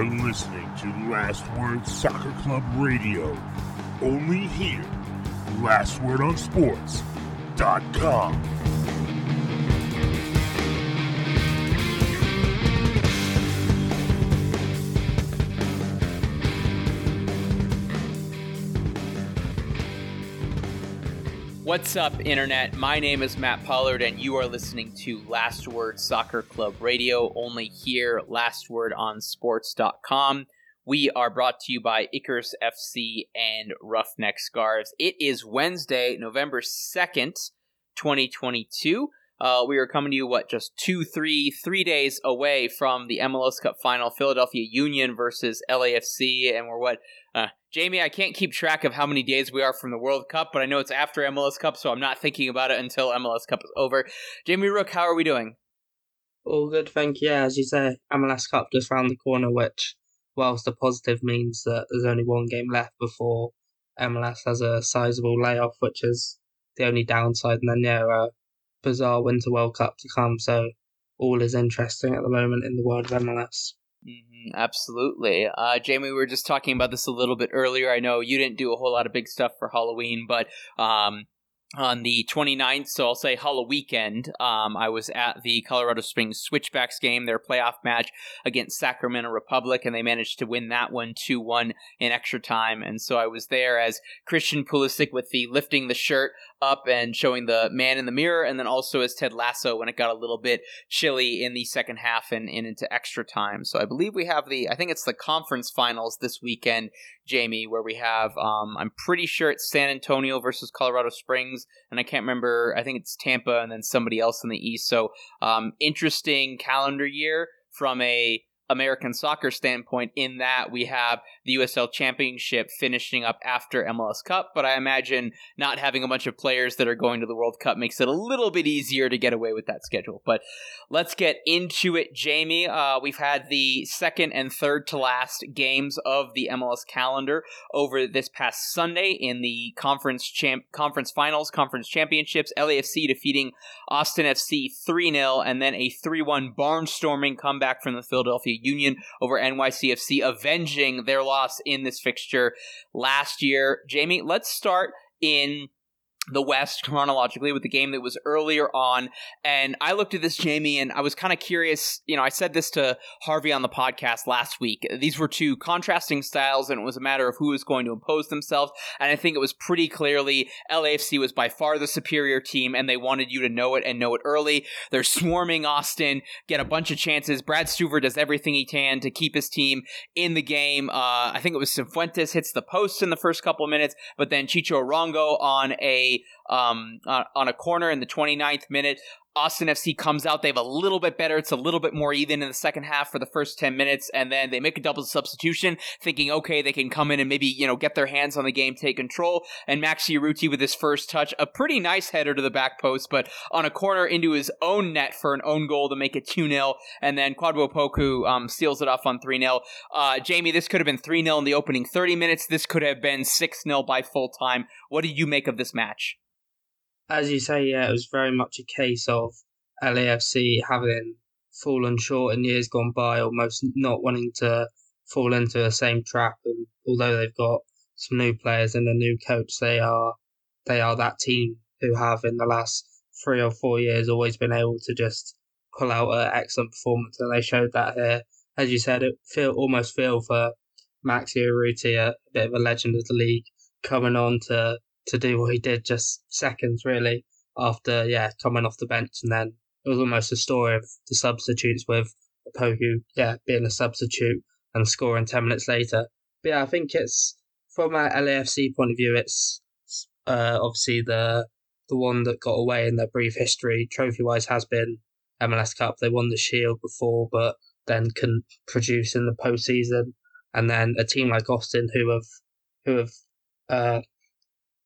You're listening to Last Word Soccer Club Radio. Only here. LastWordOnSports.com. What's up, Internet? My name is Matt Pollard, and you are listening to Last Word Soccer Club Radio, only here, lastwordonsports.com. We are brought to you by Icarus FC and Roughneck Scarves. It is Wednesday, November 2nd, 2022. Uh, we are coming to you, what, just two, three, three days away from the MLS Cup final, Philadelphia Union versus LAFC, and we're what, uh, Jamie, I can't keep track of how many days we are from the World Cup, but I know it's after MLS Cup, so I'm not thinking about it until MLS Cup is over. Jamie Rook, how are we doing? All good, thank you. As you say, MLS Cup just round the corner, which, whilst the positive means that there's only one game left before MLS has a sizable layoff, which is the only downside, and then, yeah, a bizarre Winter World Cup to come, so all is interesting at the moment in the world of MLS. Mm-hmm, absolutely. Uh, Jamie, we were just talking about this a little bit earlier. I know you didn't do a whole lot of big stuff for Halloween, but um, on the 29th, so I'll say Halloween weekend, um, I was at the Colorado Springs Switchbacks game, their playoff match against Sacramento Republic, and they managed to win that one 2 1 in extra time. And so I was there as Christian Pulisic with the lifting the shirt up and showing the man in the mirror, and then also as Ted Lasso when it got a little bit chilly in the second half and, and into extra time. So I believe we have the, I think it's the conference finals this weekend, Jamie, where we have, um, I'm pretty sure it's San Antonio versus Colorado Springs, and I can't remember, I think it's Tampa and then somebody else in the East. So um, interesting calendar year from a American soccer standpoint, in that we have the USL Championship finishing up after MLS Cup, but I imagine not having a bunch of players that are going to the World Cup makes it a little bit easier to get away with that schedule. But let's get into it, Jamie. Uh, we've had the second and third to last games of the MLS calendar over this past Sunday in the conference champ conference finals, conference championships. LAFC defeating Austin FC 3 0, and then a 3 1 barnstorming comeback from the Philadelphia Union over NYCFC, avenging their loss in this fixture last year. Jamie, let's start in the West chronologically with the game that was earlier on. And I looked at this, Jamie, and I was kind of curious. You know, I said this to Harvey on the podcast last week. These were two contrasting styles, and it was a matter of who was going to impose themselves. And I think it was pretty clearly LAFC was by far the superior team, and they wanted you to know it and know it early. They're swarming Austin, get a bunch of chances. Brad Stuver does everything he can to keep his team in the game. Uh, I think it was Cifuentes hits the post in the first couple of minutes, but then Chicho Arango on a um, on, on a corner in the 29th minute. Austin FC comes out. They have a little bit better. It's a little bit more even in the second half for the first 10 minutes. And then they make a double substitution, thinking, okay, they can come in and maybe, you know, get their hands on the game, take control. And Maxi Urruti with his first touch, a pretty nice header to the back post, but on a corner into his own net for an own goal to make it 2 0. And then Kwadwo Opoku um, seals it off on 3 0. Uh, Jamie, this could have been 3 0 in the opening 30 minutes. This could have been 6 0 by full time. What do you make of this match? As you say, yeah, it was very much a case of LAFC having fallen short in years gone by, almost not wanting to fall into the same trap. And although they've got some new players and a new coach, they are they are that team who have in the last three or four years always been able to just pull out an excellent performance, and they showed that here. As you said, it feel almost feel for Maxi Urruti, a, a bit of a legend of the league, coming on to to do what he did just seconds really after yeah coming off the bench. And then it was almost a story of the substitutes with Opoku yeah being a substitute and scoring 10 minutes later. But yeah I think it's from a LAFC point of view it's uh, obviously the the one that got away in their brief history. Trophy wise has been MLS Cup. They won the Shield before but then can produce in the postseason. And then a team like Austin who have who have uh,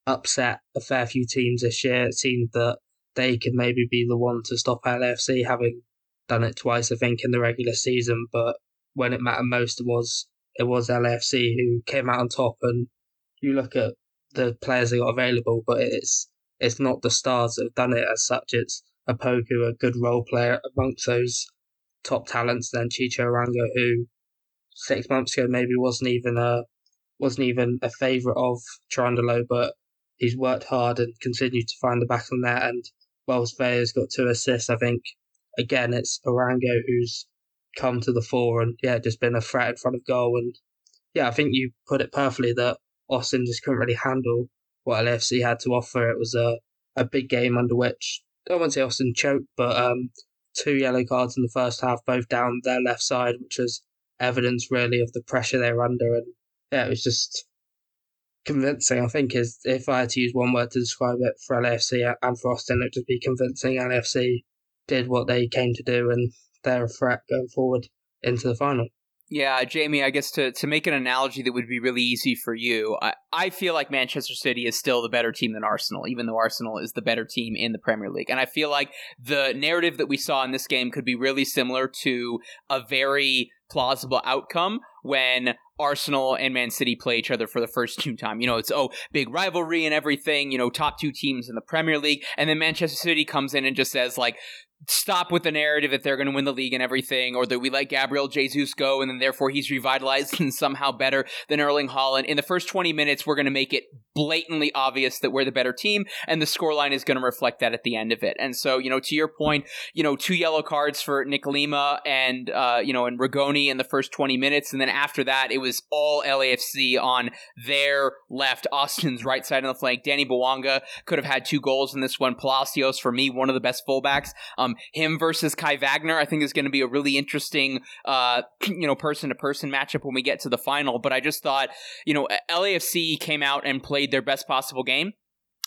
upset a fair few teams this year. It seemed that they could maybe be the one to stop LAFC, having done it twice, I think, in the regular season. But when it mattered most, it was it was LAFC who came out on top. And you look at the players they got available, but it's it's not the stars that have done it as such. It's a Opoku, a good role player amongst those top talents, then Chicho Arango, who six months ago maybe wasn't even a wasn't even a favourite of Cherundolo, but he's worked hard and continued to find the back on the net. And whilst Vela's got two assists, I think again it's Arango who's come to the fore and yeah, just been a threat in front of goal. And yeah, I think you put it perfectly that Austin just couldn't really handle what LAFC had to offer. It was a, a big game under which I don't want to say Austin choked, but um, two yellow cards in the first half, both down their left side, which was evidence really of the pressure they were under. And yeah, it was just convincing. I think is if I had to use one word to describe it for LAFC and for Austin, it'd just be convincing. LAFC did what they came to do, and they're a threat going forward into the final. Yeah, Jamie, I guess to, to make an analogy that would be really easy for you, I, I feel like Manchester City is still the better team than Arsenal, even though Arsenal is the better team in the Premier League. And I feel like the narrative that we saw in this game could be really similar to a very plausible outcome when Arsenal and Man City play each other for the first two time. You know, it's oh, big rivalry and everything, you know, top two teams in the Premier League, and then Manchester City comes in and just says like stop with the narrative that they're going to win the league and everything, or that we let Gabriel Jesus go and then therefore he's revitalized and somehow better than Erling Haaland. In the first 20 minutes, we're going to make it blatantly obvious that we're the better team, and the scoreline is going to reflect that at the end of it. And so, you know, to your point, you know, two yellow cards for Nick Lima and, uh, you know, and Rigoni in the first 20 minutes, and then after that, it was all LAFC on their left, Austin's right side of the flank. Danny Bouanga could have had two goals in this one. Palacios, for me, one of the best fullbacks. Um, him versus Kai Wagner, I think is going to be a really interesting, uh, you know, person to person matchup when we get to the final. But I just thought, you know, LAFC came out and played their best possible game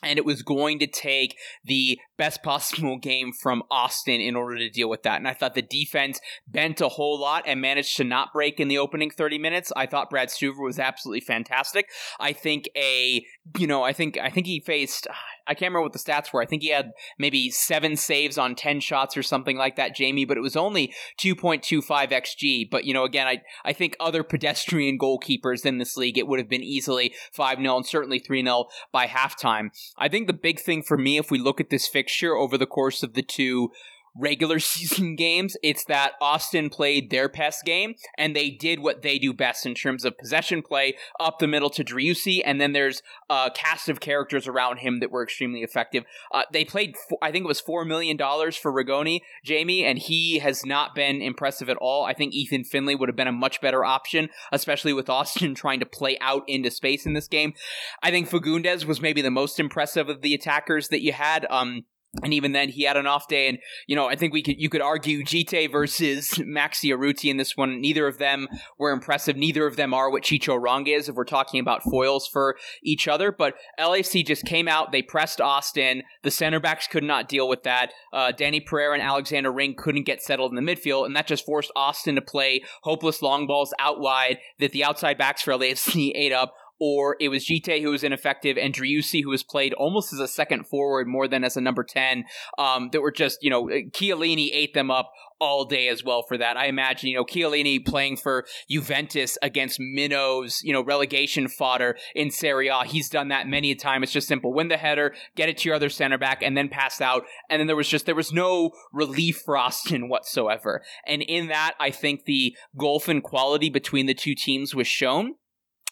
and it was going to take the best possible game from Austin in order to deal with that. And I thought the defense bent a whole lot and managed to not break in the opening 30 minutes. I thought Brad Stuver was absolutely fantastic. I think a, you know, I think I think he faced I can't remember what the stats were. I think he had maybe 7 saves on 10 shots or something like that, Jamie, but it was only 2.25 xG. But you know, again, I I think other pedestrian goalkeepers in this league it would have been easily 5-0 and certainly 3-0 by halftime. I think the big thing for me, if we look at this fixture over the course of the two regular season games, it's that Austin played their best game and they did what they do best in terms of possession play up the middle to Driussi, and then there's a cast of characters around him that were extremely effective. Uh, they played, I think it was $4 million for Rigoni, Jamie, and he has not been impressive at all. I think Ethan Finlay would have been a much better option, especially with Austin trying to play out into space in this game. I think Fagundez was maybe the most impressive of the attackers that you had. Um, and even then, he had an off day. And you know, I think we could you could argue Djite versus Maxi Urruti in this one. Neither of them were impressive. Neither of them are what Chicho Arango is. If we're talking about foils for each other, but LAFC just came out. They pressed Austin. The center backs could not deal with that. Uh, Danny Pereira and Alexander Ring couldn't get settled in the midfield, and that just forced Austin to play hopeless long balls out wide that the outside backs for LAFC ate up or it was Djite who was ineffective and Driussi who was played almost as a second forward more than as a number 10 um, that were just, you know, Chiellini ate them up all day as well for that. I imagine, you know, Chiellini playing for Juventus against Minnows, you know, relegation fodder in Serie A. He's done that many a time. It's just simple. Win the header, get it to your other center back, and then pass out. And then there was just, there was no relief for Austin whatsoever. And in that, I think the gulf in quality between the two teams was shown.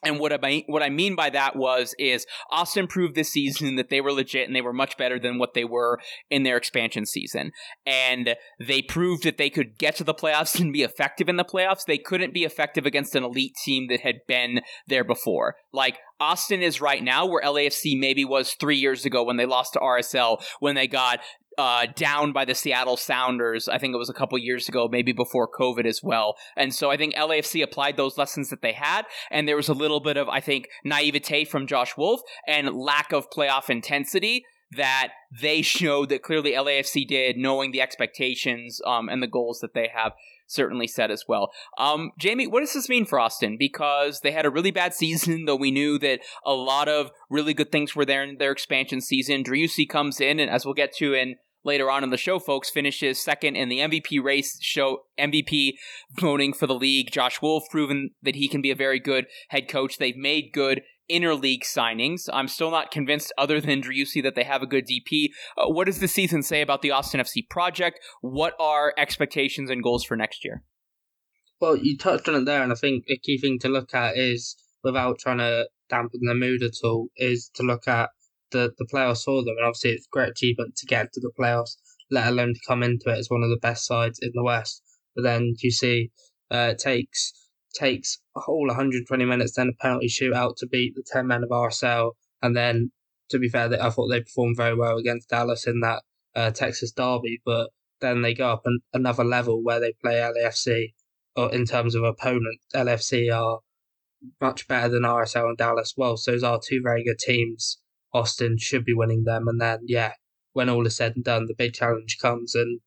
And what I mean, what I mean by that was is Austin proved this season that they were legit and they were much better than what they were in their expansion season. And they proved that they could get to the playoffs and be effective in the playoffs. They couldn't be effective against an elite team that had been there before. Like Austin is right now where LAFC maybe was three years ago when they lost to RSL, when they got uh, down by the Seattle Sounders. I think it was a couple years ago, maybe before COVID as well. And so I think LAFC applied those lessons that they had, and there was a little bit of, I think, naivete from Josh Wolff and lack of playoff intensity that they showed that clearly LAFC did, knowing the expectations um, and the goals that they have certainly set as well. Um, Jamie, what does this mean for Austin? Because they had a really bad season, though we knew that a lot of really good things were there in their expansion season. Driussi comes in, and as we'll get to in later on in the show, folks, finishes second in the MVP race, show MVP voting for the league. Josh Wolff proven that he can be a very good head coach. They've made good interleague signings. I'm still not convinced, other than Driussi, that they have a good DP. Uh, what does the season say about the Austin FC project? What are expectations and goals for next year? Well, you touched on it there, and I think a key thing to look at is, without trying to dampen the mood at all, is to look at the, the playoffs for them. And obviously, it's a great achievement to get to the playoffs, let alone to come into it as one of the best sides in the West. But then you see uh, it takes takes a whole 120 minutes, then a penalty shootout to beat the 10 men of RSL. And then, to be fair, I thought they performed very well against Dallas in that uh, Texas derby. But then they go up an, another level where they play LAFC or in terms of opponent. LFC are much better than RSL and Dallas. Well, so those are two very good teams. Austin should be winning them. And then, yeah, when all is said and done, the big challenge comes. And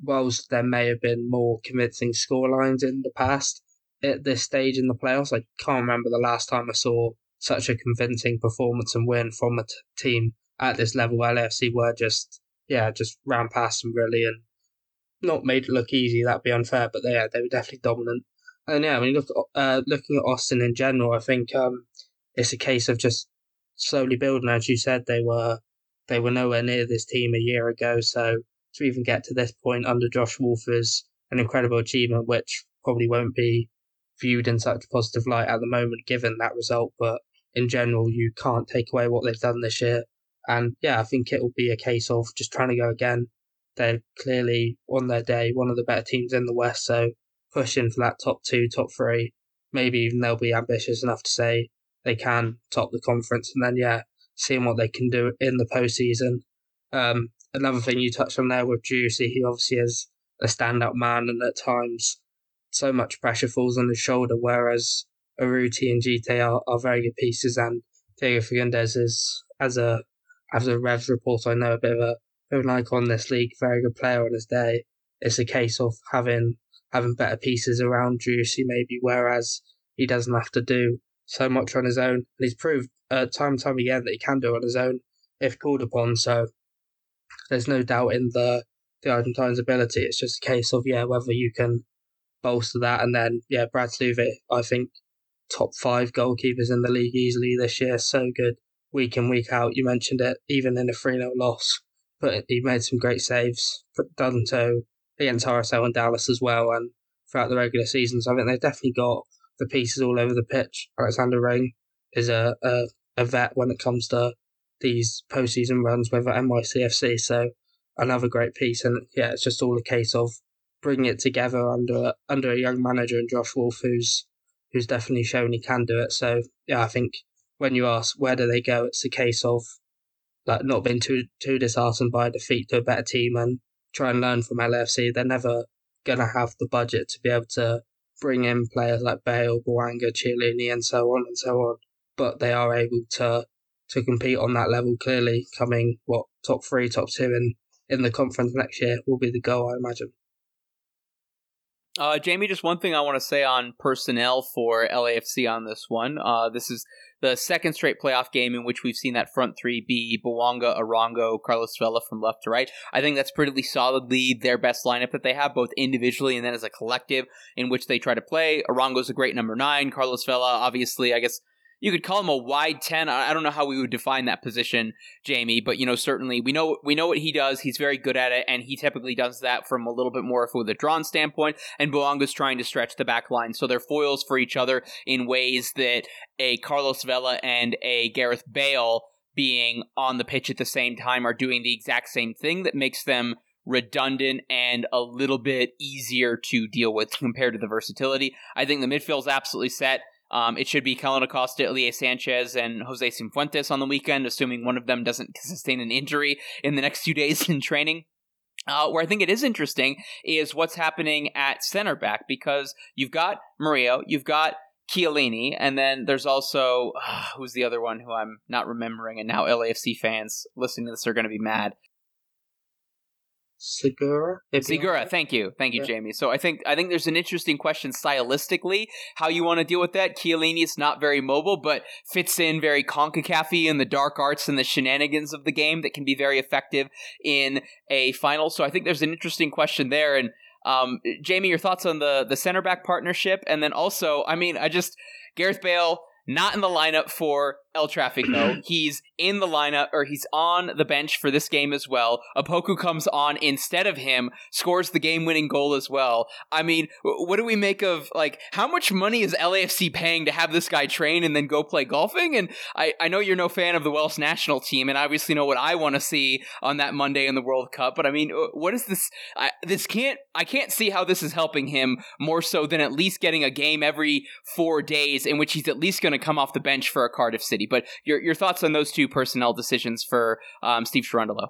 whilst there may have been more convincing scorelines in the past, at this stage in the playoffs, I can't remember the last time I saw such a convincing performance and win from a t- team at this level. LFC were just, yeah, just ran past them really and not made it look easy. That'd be unfair, but they, yeah, they were definitely dominant. And yeah, I mean, look, uh, looking at Austin in general, I think um, it's a case of just slowly building. As you said, they were they were nowhere near this team a year ago, so to even get to this point under Josh Wolff is an incredible achievement, which probably won't be viewed in such a positive light at the moment, given that result. But in general, you can't take away what they've done this year. And yeah, I think it will be a case of just trying to go again. They're clearly on their day one of the better teams in the West, so pushing for that top two, top three. Maybe even they'll be ambitious enough to say they can top the conference, and then yeah, seeing what they can do in the postseason. Um, another thing you touched on there with Driussi, he obviously is a standout man, and at times so much pressure falls on his shoulder, whereas Urruti and Djite are, are very good pieces, and Diego Fagundez is, as a as a Revs reporter, I know a bit of a bit of an icon in this league, very good player on his day. It's a case of having having better pieces around Driussi maybe, whereas he doesn't have to do so much on his own. And he's proved uh, time and time again that he can do it on his own if called upon. So there's no doubt in the the Argentine's ability. It's just a case of yeah whether you can bolster that. And then, yeah, Brad Stuver, I think top five goalkeepers in the league easily this year. So good week in, week out. You mentioned it, even in a 3 0 loss. But he made some great saves, done so against RSL and Dallas as well, and throughout the regular season. So I think they've definitely got the pieces all over the pitch. Alexander Ring is a, a, a vet when it comes to these postseason runs with NYCFC. So another great piece. And yeah, it's just all a case of bringing it together under under a young manager and Josh Wolff, who's who's definitely shown he can do it. So yeah, I think when you ask where do they go, it's a case of like not being too too disheartened by a defeat to a better team and try and learn from LFC. They're never gonna have the budget to be able to bring in players like Bale, Bouanga, Chiellini, and so on and so on. But they are able to to compete on that level. Clearly, coming what top three, top two in in the conference next year will be the goal, I imagine. Uh, Jamie, just one thing I want to say on personnel for LAFC on this one. Uh, this is the second straight playoff game in which we've seen that front three be Bouanga, Arango, Carlos Vela from left to right. I think that's pretty solidly their best lineup that they have, both individually and then as a collective in which they try to play. Arango's a great number nine. Carlos Vela, obviously, I guess you could call him a wide 10 i don't know how we would define that position jamie but you know certainly we know we know what he does he's very good at it and he typically does that from a little bit more of a drawn standpoint and Bouanga's trying to stretch the back line so they're foils for each other in ways that a carlos vela and a gareth bale being on the pitch at the same time are doing the exact same thing that makes them redundant and a little bit easier to deal with compared to the versatility. I think the midfield's absolutely set. Um, it should be Kellyn Acosta, Ilie Sanchez, and Jose Cifuentes on the weekend, assuming one of them doesn't sustain an injury in the next few days in training. Uh, where I think it is interesting is what's happening at center back because you've got Murillo, you've got Chiellini, and then there's also uh, who's the other one who I'm not remembering, and now LAFC fans listening to this are going to be mad. Segura. Segura, thank you, thank you, yeah. Jamie. So I think I think there's an interesting question stylistically how you want to deal with that. Chiellini is not very mobile, but fits in very Concacafy in the dark arts and the shenanigans of the game that can be very effective in a final. So I think there's an interesting question there. And um, Jamie, your thoughts on the the center back partnership, and then also, I mean, I just Gareth Bale not in the lineup for El Trafico. he's in the lineup, or he's on the bench for this game as well. Opoku comes on instead of him, scores the game winning goal as well. I mean, what do we make of, like, how much money is LAFC paying to have this guy train and then go play golfing? And I, I know you're no fan of the Welsh national team, and I obviously know what I want to see on that Monday in the World Cup, but I mean, what is this? I, this can't, I can't see how this is helping him more so than at least getting a game every four days in which he's at least going to come off the bench for a Cardiff City. But your your thoughts on those two personnel decisions for um, Steve Cherundolo?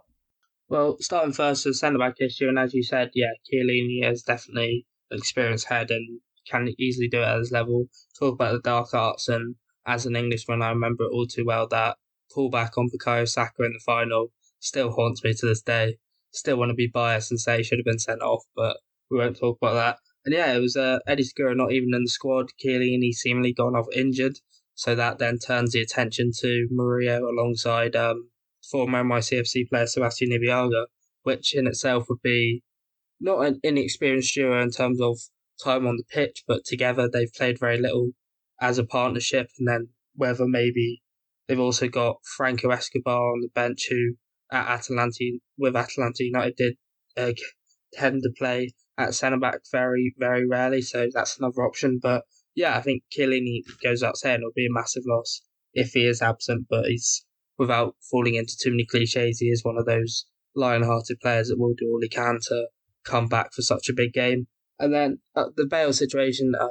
Well, starting first with centre back issue, and as you said, yeah, Chiellini is definitely an experienced head and can easily do it at his level. Talk about the dark arts, and as an Englishman, I remember it all too well. That pullback on Bukayo Saka in the final still haunts me to this day. Still want to be biased and say he should have been sent off, but we won't talk about that. And yeah, it was uh, Eddie Segura not even in the squad. Chiellini seemingly gone off injured. So that then turns the attention to Murillo alongside um, former NYCFC player Sebastian Ibeagha, which in itself would be not an inexperienced duo in terms of time on the pitch, but together they've played very little as a partnership. And then whether maybe they've also got Franco Escobar on the bench, who at Atlanta with Atlanta United did uh, tend to play at centre back very, very rarely. So that's another option. But yeah, I think Chiellini goes out saying it'll be a massive loss if he is absent. But he's without falling into too many cliches. He is one of those lion-hearted players that will do all he can to come back for such a big game. And then uh, the Bale situation, uh,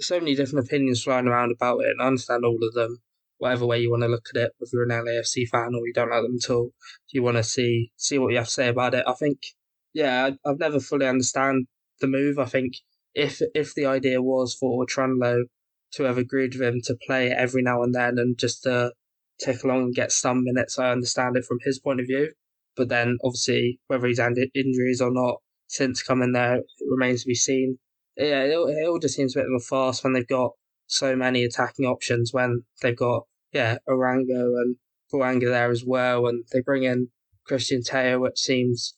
so many different opinions flying around about it, and I understand all of them. Whatever way you want to look at it, whether you're an LAFC fan or you don't like them at all, you want to see see what you have to say about it, I think yeah, I, have never fully understand the move. I think if if the idea was for Cherundolo to have agreed with him to play every now and then and just to take along and get some minutes, I understand it from his point of view. But then, obviously, whether he's had injuries or not since coming there remains to be seen. Yeah, it, it all just seems a bit of a farce when they've got so many attacking options. When they've got yeah Arango and Bouanga there as well, and they bring in Christian Tello, which seems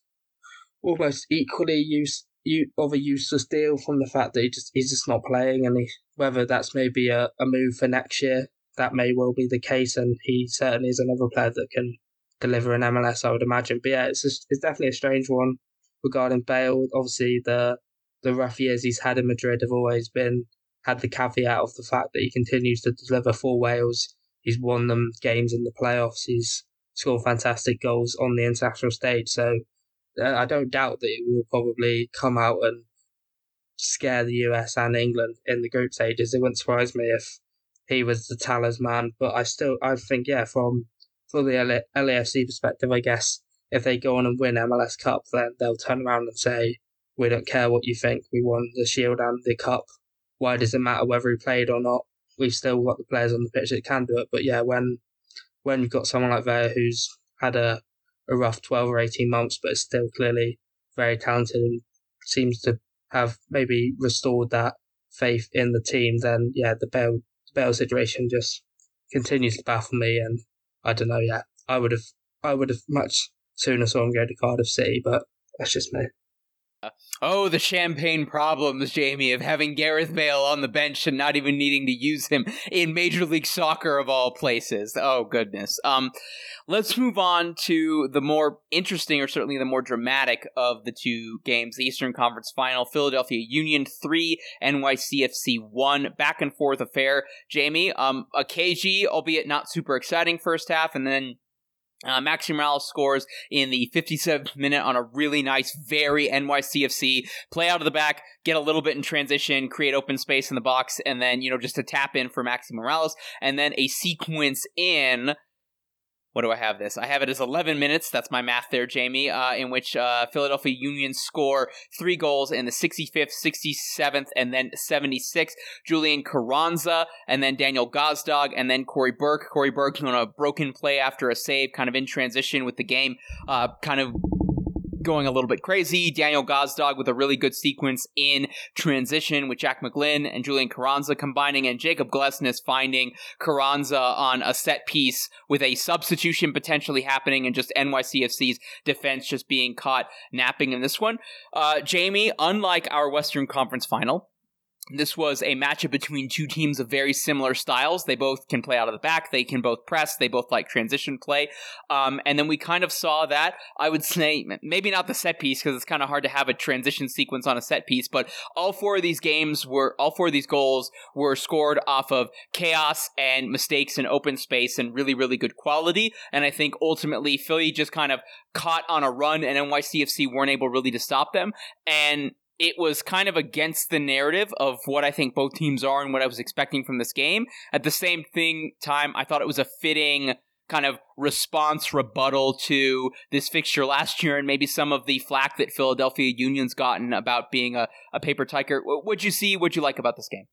almost equally use, a useless deal from the fact that he just he's just not playing, and he, whether that's maybe a, a move for next year, that may well be the case, and he certainly is another player that can deliver an MLS, I would imagine. But yeah, it's just, it's definitely a strange one regarding Bale. Obviously, the the rough years he's had in Madrid have always been had the caveat of the fact that he continues to deliver for Wales. He's won them games in the playoffs. He's scored fantastic goals on the international stage. So Uh, I don't doubt that it will probably come out and scare the US and England in the group stages. It wouldn't surprise me if he was the talisman, but I still I think yeah from from the LAFC perspective, I guess if they go on and win MLS Cup, then they'll turn around and say, "We don't care what you think. We won the Shield and the Cup. Why does it matter whether he played or not? We've still got the players on the pitch that can do it." But yeah, when when you've got someone like Vela who's had a a rough 12 or 18 months, but is still clearly very talented and seems to have maybe restored that faith in the team, then yeah, the Bale, the Bale situation just continues to baffle me. And I don't know, yeah, I would have, I would have much sooner saw him go to Cardiff City, but that's just me. Oh, the champagne problems, Jamie, of having Gareth Bale on the bench and not even needing to use him in Major League Soccer of all places. Oh goodness. Um, let's move on to the more interesting, or certainly the more dramatic of the two games: the Eastern Conference Final, Philadelphia Union three, NYCFC one. Back and forth affair. Jamie, um, a KG, albeit not super exciting first half, and then uh, Maxi Moralez scores in the 57th minute on a really nice, very NYCFC play out of the back, get a little bit in transition, create open space in the box, and then, you know, just a tap in for Maxi Moralez, and then a sequence in what do I have this? I have it as 11 minutes. That's my math there, Jamie, uh, in which uh, Philadelphia Union score three goals in the 65th, 67th, and then 76th. Julian Carranza, and then Daniel Gazdag, and then Cory Burke. Cory Burke on a broken play after a save, kind of in transition with the game, uh, kind of going a little bit crazy. Daniel Gazdag with a really good sequence in transition with Jack McGlynn and Julian Carranza combining, and Jacob Glesnes finding Carranza on a set piece with a substitution potentially happening, and just NYCFC's defense just being caught napping in this one. Uh, Jamie, unlike our Western Conference final, this was a matchup between two teams of very similar styles. They both can play out of the back. They can both press. They both like transition play. Um, and then we kind of saw that. I would say maybe not the set piece because it's kind of hard to have a transition sequence on a set piece. But all four of these games were all four of these goals were scored off of chaos and mistakes in open space and really really good quality. And I think ultimately Philly just kind of caught on a run, and NYCFC weren't able really to stop them. And it was kind of against the narrative of what I think both teams are and what I was expecting from this game. At the same thing time, I thought it was a fitting kind of response rebuttal to this fixture last year and maybe some of the flack that Philadelphia Union's gotten about being a, a paper tiger. What'd you see? What'd you like about this game?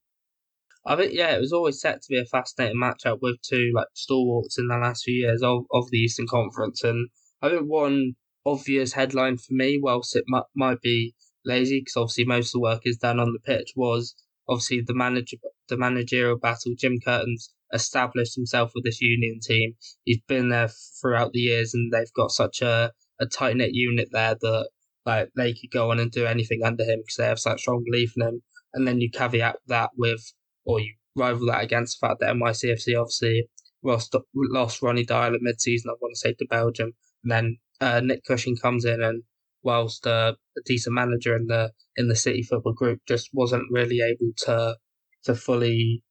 I think yeah, it was always set to be a fascinating matchup with two like stalwarts in the last few years of, of the Eastern Conference, and I think one obvious headline for me, whilst it might, might be lazy because obviously most of the work is done on the pitch was obviously the manager the managerial battle. Jim Curtin's established himself with this union team. He's been there throughout the years, and they've got such a, a tight knit unit there that like they could go on and do anything under him because they have such strong belief in him. And then you caveat that with, or you rival that against the fact that NYCFC obviously lost lost Ronny Deila at mid season. I want to say to Belgium, and then uh, Nick Cushing comes in and whilst uh, a decent manager in the in the City Football Group just wasn't really able to to fully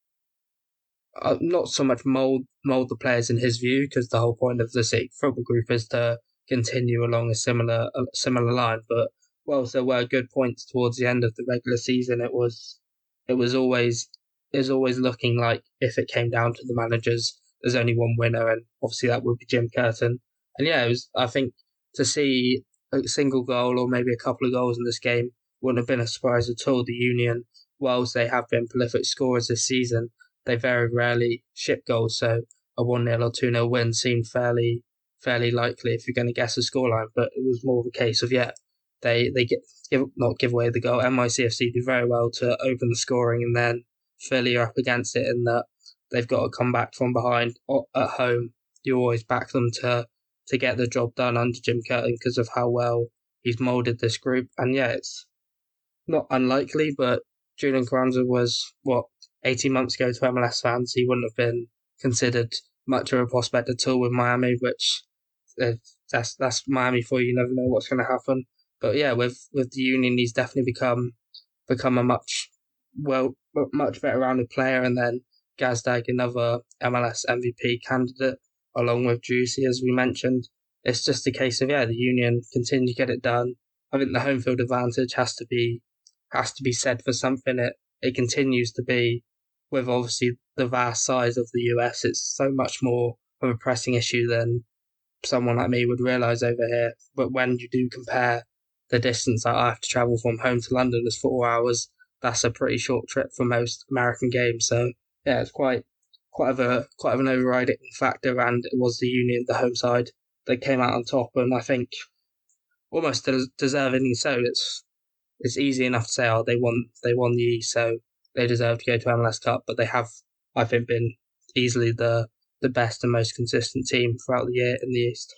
uh, not so much mold mold the players in his view because the whole point of the City Football Group is to continue along a similar a similar line. But whilst there were good points towards the end of the regular season, it was it was always is always looking like if it came down to the managers, there's only one winner, and obviously that would be Jim Curtin. And yeah, it was I think to see a single goal or maybe a couple of goals in this game wouldn't have been a surprise at all. The Union, whilst they have been prolific scorers this season, they very rarely ship goals. So a 1 0 or 2 0 win seemed fairly fairly likely if you're going to guess a scoreline. But it was more of a case of, yeah, they, they get give, not give away the goal. NYCFC do very well to open the scoring and then Philly are up against it in that they've got to come back from behind at home. You always back them to to get the job done under Jim Curtin because of how well he's molded this group. And yeah, it's not unlikely, but Julian Carranza was, what, 18 months ago to MLS fans, he wouldn't have been considered much of a prospect at all with Miami, which uh, that's that's Miami for you. You never know what's going to happen. But yeah, with with the Union, he's definitely become become a much well much better rounded player. And then Gazdag, another MLS MVP candidate, along with Driussi, as we mentioned. It's just a case of yeah, the Union continue to get it done. I think the home field advantage has to be has to be said for something. It it continues to be with obviously the vast size of the US. It's so much more of a pressing issue than someone like me would realise over here. But when you do compare the distance that I have to travel from home to London as four hours, that's a pretty short trip for most American games. So yeah, it's quite quite of a quite of an overriding factor, and it was the Union, the home side, that came out on top, and I think almost deservingly so. It's it's easy enough to say, oh, they won they won the East, so they deserve to go to MLS Cup, but they have, I think, been easily the the best and most consistent team throughout the year in the East.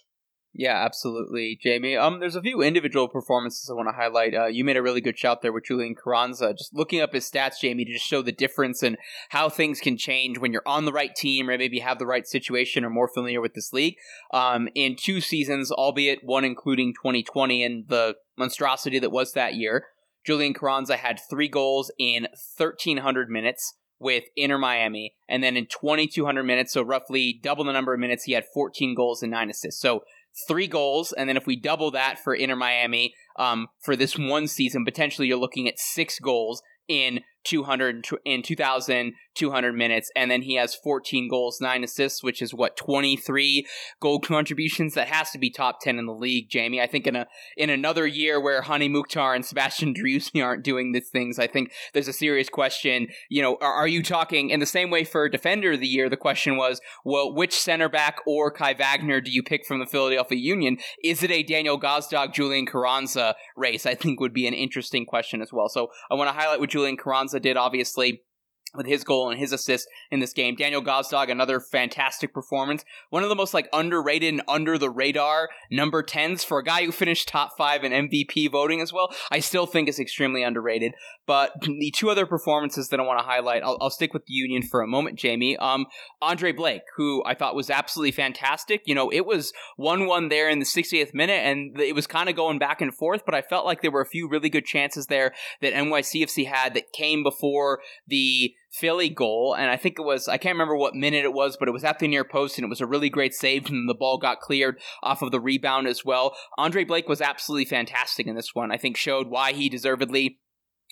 Yeah, absolutely, Jamie. Um, there's a few individual performances I want to highlight. Uh, you made a really good shout there with Julian Carranza. Just looking up his stats, Jamie, to just show the difference and how things can change when you're on the right team or maybe have the right situation or more familiar with this league. Um, in two seasons, albeit one including 2020 and the monstrosity that was that year, Julian Carranza had three goals in 1,300 minutes with Inter Miami. And then in 2,200 minutes, so roughly double the number of minutes, he had 14 goals and nine assists. So three goals, and then if we double that for Inter Miami um, for this one season, potentially you're looking at six goals in 200 in 2,200 minutes, and then he has 14 goals, nine assists, which is what 23 goal contributions. That has to be top 10 in the league, Jamie. I think in a in another year where Hany Mukhtar and Sebastian Driussi aren't doing these things, I think there's a serious question. You know, are, are you talking in the same way for defender of the year? The question was, well, which center back or Kai Wagner do you pick from the Philadelphia Union? Is it a Daniel Gazdag, Julian Carranza race? I think would be an interesting question as well. So I want to highlight what Julian Carranza did, obviously. With his goal and his assist in this game. Daniel Gazdag, another fantastic performance. One of the most like underrated and under the radar number 10s for a guy who finished top five in MVP voting as well. I still think is extremely underrated. But the two other performances that I want to highlight, I'll, I'll stick with the Union for a moment, Jamie. Um, Andre Blake, who I thought was absolutely fantastic. You know, it was 1 1 there in the 60th minute, and it was kind of going back and forth, but I felt like there were a few really good chances there that NYCFC had that came before the Philly goal, and I think it was I can't remember what minute it was, but it was at the near post, and it was a really great save, and the ball got cleared off of the rebound as well. Andre Blake was absolutely fantastic in this one. I think showed why he deservedly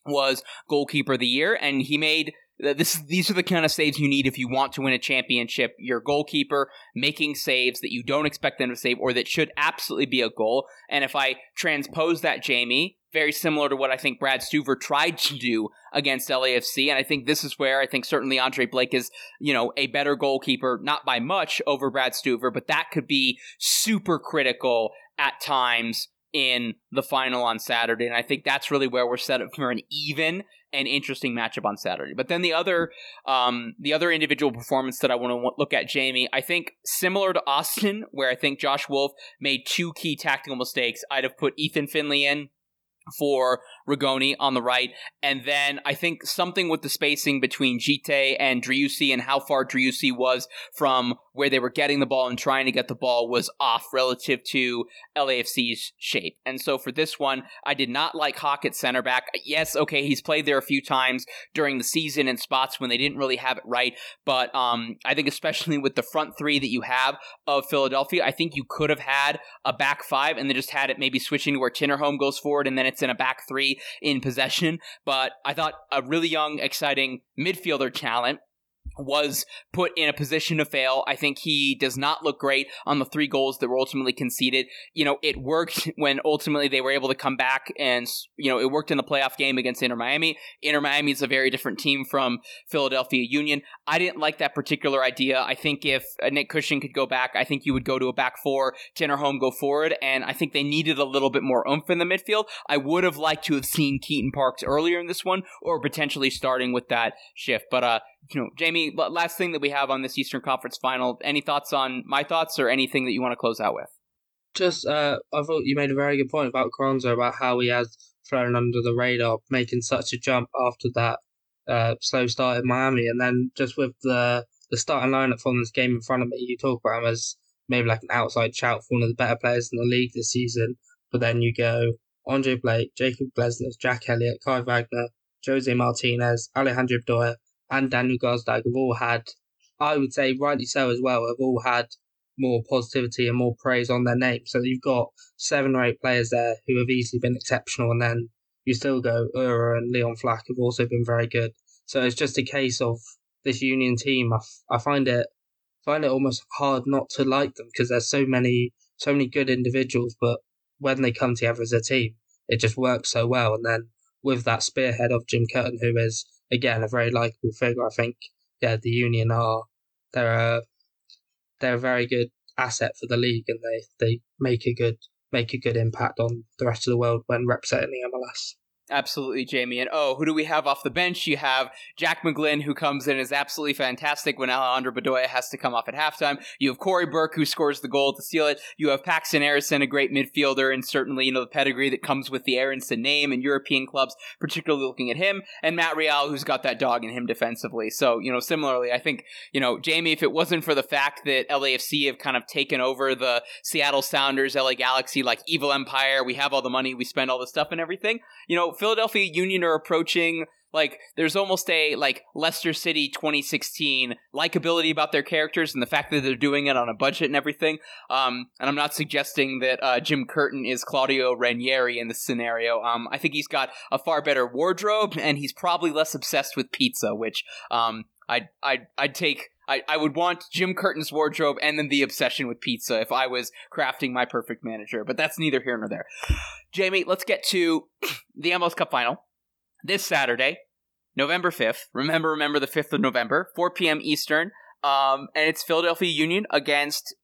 was goalkeeper of the year, and he made this these are the kind of saves you need if you want to win a championship. Your goalkeeper making saves that you don't expect them to save or that should absolutely be a goal. And if I transpose that, Jamie, very similar to what I think Brad Stuver tried to do against LAFC. And I think this is where I think certainly Andre Blake is, you know, a better goalkeeper, not by much over Brad Stuver, but that could be super critical at times in the final on Saturday. And I think that's really where we're set up for an even and interesting matchup on Saturday. But then the other, um, the other individual performance that I want to look at, Jamie, I think similar to Austin, where I think Josh Wolff made two key tactical mistakes. I'd have put Ethan Finlay in for Rigoni on the right. And then I think something with the spacing between Djite and Driussi and how far Driussi was from where they were getting the ball and trying to get the ball was off relative to LAFC's shape. And so for this one, I did not like Haak at center back. Yes, okay, he's played there a few times during the season in spots when they didn't really have it right. But um, I think especially with the front three that you have of Philadelphia, I think you could have had a back five and then just had it maybe switching to where Tinnerholm goes forward and then it's in a back three in possession. But I thought a really young, exciting midfielder talent was put in a position to fail. I think he does not look great on the three goals that were ultimately conceded. You know, it worked when ultimately they were able to come back and, you know, it worked in the playoff game against Inter Miami. Inter Miami is a very different team from Philadelphia Union. I didn't like that particular idea. I think if Nick Cushing could go back, I think you would go to a back four, Tinnerholm go forward, and I think they needed a little bit more oomph in the midfield. I would have liked to have seen Keaton Parks earlier in this one or potentially starting with that shift. But, uh, you know, Jamie, last thing that we have on this Eastern Conference final. Any thoughts on my thoughts or anything that you want to close out with? Just, uh, I thought you made a very good point about Carranza about how he has flown under the radar, making such a jump after that uh, slow start in Miami, and then just with the the starting lineup from this game in front of me, you talk about him as maybe like an outside shout for one of the better players in the league this season. But then you go Andre Blake, Jacob Glesnes, Jack Elliott, Kai Wagner, Jose Martinez, Alejandro Bedoya, and Daniel Gazdag have all had, I would say rightly so as well, have all had more positivity and more praise on their name. So you've got seven or eight players there who have easily been exceptional, and then you still go Uhre and Leon Flach have also been very good. So it's just a case of this Union team. I, f- I find it find it almost hard not to like them because there's so many so many good individuals, but when they come together as a team, it just works so well. And then with that spearhead of Jim Curtin, who is again a very likable figure. I think yeah, the Union are they're a they're a very good asset for the league, and they they make a good make a good impact on the rest of the world when representing the MLS. Absolutely, Jamie. And oh, who do we have off the bench? You have Jack McGlynn, who comes in is absolutely fantastic when Alejandro Bedoya has to come off at halftime. You have Cory Burke, who scores the goal to seal it. You have Paxton Aaronson, a great midfielder, and certainly, you know, the pedigree that comes with the Aaronson name and European clubs, particularly looking at him. And Matt Real, who's got that dog in him defensively. So, you know, similarly, I think, you know, Jamie, if it wasn't for the fact that LAFC have kind of taken over the Seattle Sounders, LA Galaxy, like evil empire, we have all the money, we spend all the stuff and everything, you know, Philadelphia Union are approaching like there's almost a like Leicester City 2016 likability about their characters and the fact that they're doing it on a budget and everything. Um, and I'm not suggesting that uh, Jim Curtin is Claudio Ranieri in this scenario. Um, I think he's got a far better wardrobe and he's probably less obsessed with pizza, which um, I'd I'd I'd take. I, I would want Jim Curtin's wardrobe and then the obsession with pizza if I was crafting my perfect manager, but that's neither here nor there. Jamie, let's get to the MLS Cup final this Saturday, November 5th. Remember, remember the 5th of November, 4 p.m. Eastern. Um, and it's Philadelphia Union against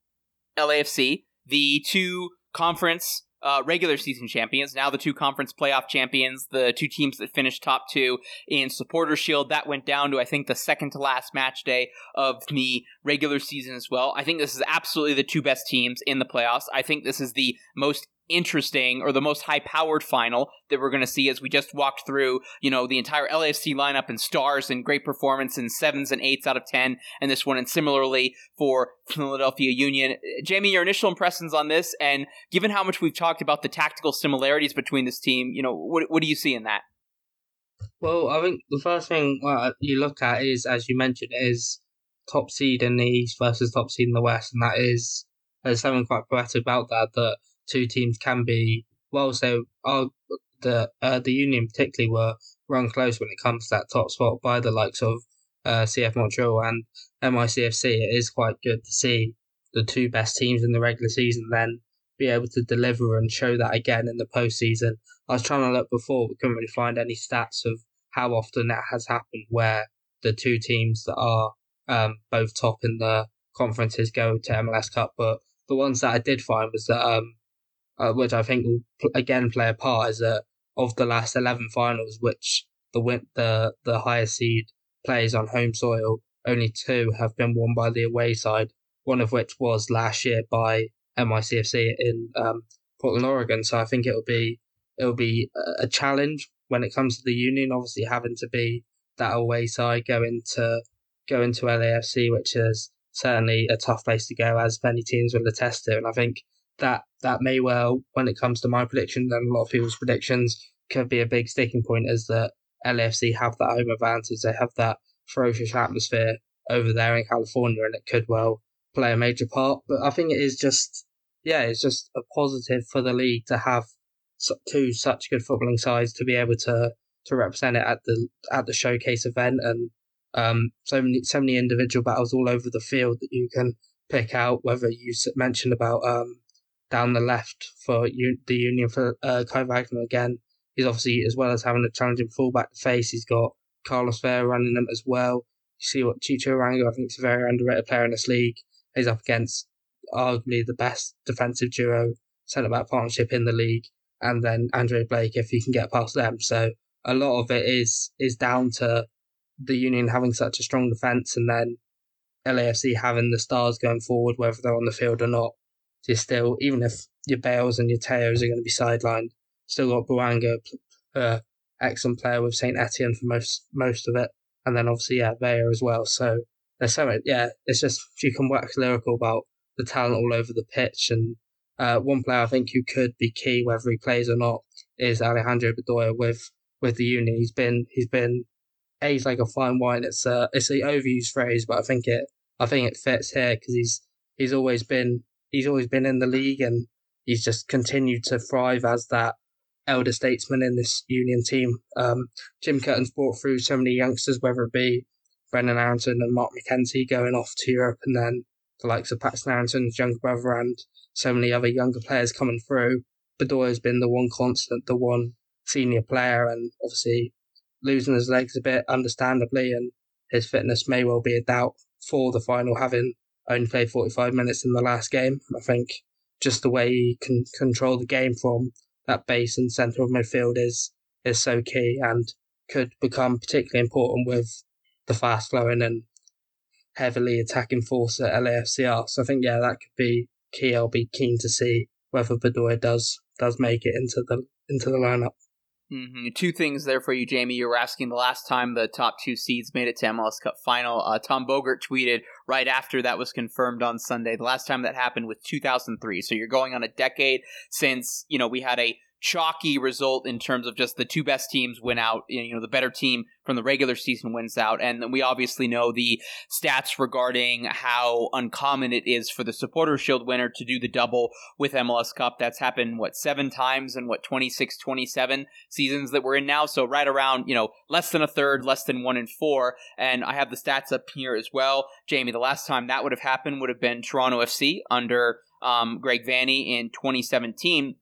LAFC, the two conference uh, regular season champions, now the two conference playoff champions, the two teams that finished top two in Supporter Shield. That went down to, I think, the second to last match day of the regular season as well. I think this is absolutely the two best teams in the playoffs. I think this is the most interesting or the most high powered final that we're going to see as we just walked through, you know, the entire LAFC lineup and stars and great performance in sevens and eights out of 10 and this one. And similarly for Philadelphia Union. Jamie, your initial impressions on this and given how much we've talked about the tactical similarities between this team, you know, what, what do you see in that? Well, I think the first thing well, you look at is, as you mentioned, is top seed in the East versus top seed in the West, and that is there's something quite poetic about that. That two teams can be well. So our, the uh, the Union particularly were run close when it comes to that top spot by the likes of uh, CF Montreal and NYCFC. It is quite good to see the two best teams in the regular season then be able to deliver and show that again in the postseason. I was trying to look before, but couldn't really find any stats of how often that has happened where the two teams that are um, both top in the conferences go to MLS Cup. But the ones that I did find was that um, uh, which I think will again play a part, is that of the last eleven finals, which the win- the the highest seed plays on home soil, only two have been won by the away side. One of which was last year by NYCFC in um, Portland, Oregon. So I think it'll be it'll be a challenge when it comes to the Union. Obviously, having to be that away side going to go into LAFC, which is certainly a tough place to go, as many teams will attest to. And I think that that may well, when it comes to my prediction and a lot of people's predictions, could be a big sticking point is that LAFC have that home advantage. They have that ferocious atmosphere over there in California, and it could well play a major part. But I think it is just, yeah, it's just a positive for the league to have two such good footballing sides to be able to to represent it at the at the showcase event, and um, so many so many individual battles all over the field that you can pick out. Whether you mentioned about um, down the left for the Union for uh, Kai Wagner again. He's obviously, as well as having a challenging fullback to face, he's got Carlos Vela running them as well. You see what Chicho Arango, I think, is a very underrated player in this league. He's up against arguably the best defensive duo centre back partnership in the league, and then Andre Blake if he can get past them. So a lot of it is is down to the Union having such a strong defence, and then LAFC having the stars going forward, whether they're on the field or not you're still, even if your Bales and your Teos are going to be sidelined, still got Bouanga, uh, excellent player with St. Etienne for most most of it. And then obviously, yeah, Vaya as well. So there's so much, yeah, it's just, you can wax lyrical about the talent all over the pitch. And uh, one player I think who could be key, whether he plays or not, is Alejandro Bedoya with, with the Union. He's been, he's been, aged like a fine wine. It's a, it's an overused phrase, but I think it, I think it fits here because he's, he's always been he's always been in the league and he's just continued to thrive as that elder statesman in this Union team. Um, Jim Curtin's brought through so many youngsters, whether it be Brenden Aaronson and Mark McKenzie going off to Europe, and then the likes of Paxten Aaronson's younger brother and so many other younger players coming through. Bedoya has been the one constant, the one senior player, and obviously losing his legs a bit, understandably, and his fitness may well be a doubt for the final, having only played 45 minutes in the last game. I think just the way he can control the game from that base and centre of midfield is is so key and could become particularly important with the fast flowing and heavily attacking force at LAFCR. So I think yeah, that could be key. I'll be keen to see whether Bedoya does does make it into the into the lineup. Mm-hmm. Two things there for you, Jamie. You were asking the last time the top two seeds made it to MLS Cup final. Uh, Tom Bogert tweeted right after that was confirmed on Sunday. The last time that happened was 2003. So you're going on a decade since you know we had a chalky result in terms of just the two best teams win out. You know, the better team from the regular season wins out. And we obviously know the stats regarding how uncommon it is for the Supporter Shield winner to do the double with MLS Cup. That's happened, what, seven times in what, 26, 27 seasons that we're in now. So right around, you know, less than a third, less than one in four. And I have the stats up here as well. Jamie, the last time that would have happened would have been Toronto FC under um, Greg Vanney in 2017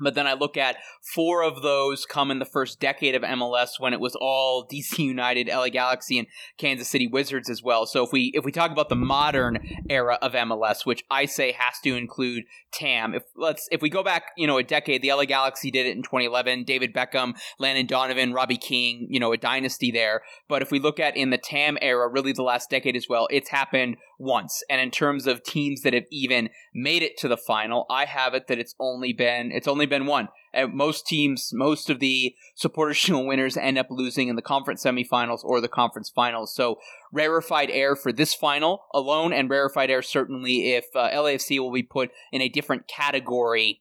But then I look at four of those come in the first decade of MLS when it was all DC United, LA Galaxy, and Kansas City Wizards as well. So if we if we talk about the modern era of MLS, which I say has to include TAM, if let's if we go back, you know, a decade, the LA Galaxy did it in 2011. David Beckham, Landon Donovan, Robbie Keane, you know, a dynasty there. But if we look at in the TAM era, really the last decade as well, it's happened once. And in terms of teams that have even made it to the final, I have it that it's only been it's only been one. And most teams, most of the supporter shield winners end up losing in the conference semifinals or the conference finals. So rarefied air for this final alone, and rarefied air certainly if uh, LAFC will be put in a different category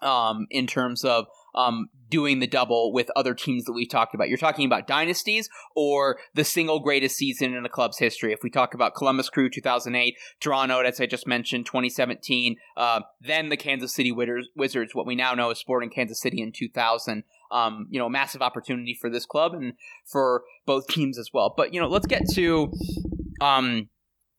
um, in terms of um, doing the double with other teams that we've talked about. You're talking about dynasties or the single greatest season in a club's history. If we talk about Columbus Crew 2008, Toronto, as I just mentioned, 2017, uh, then the Kansas City Wizards, what we now know as Sporting Kansas City in 2000. Um, you know, massive opportunity for this club and for both teams as well. But you know, let's get to. Um,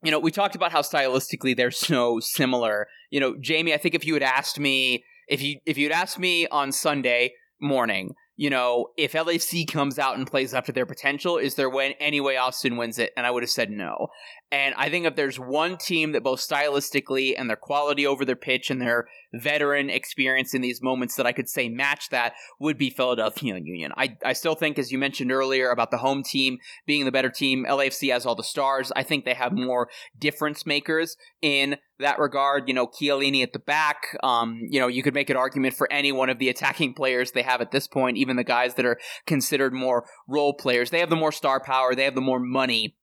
you know, we talked about how stylistically they're so similar. You know, Jamie, I think if you had asked me if you if you'd asked me on Sunday morning, you know, if LAFC comes out and plays up to their potential, is there when any way Austin wins it? And I would have said no. And I think if there's one team that both stylistically and their quality over their pitch and their veteran experience in these moments that I could say match that would be Philadelphia Union. I, I still think, as you mentioned earlier, about the home team being the better team. LAFC has all the stars. I think they have more difference makers in that regard. You know, Chiellini at the back. Um, you know, you could make an argument for any one of the attacking players they have at this point, even the guys that are considered more role players. They have the more star power. They have the more money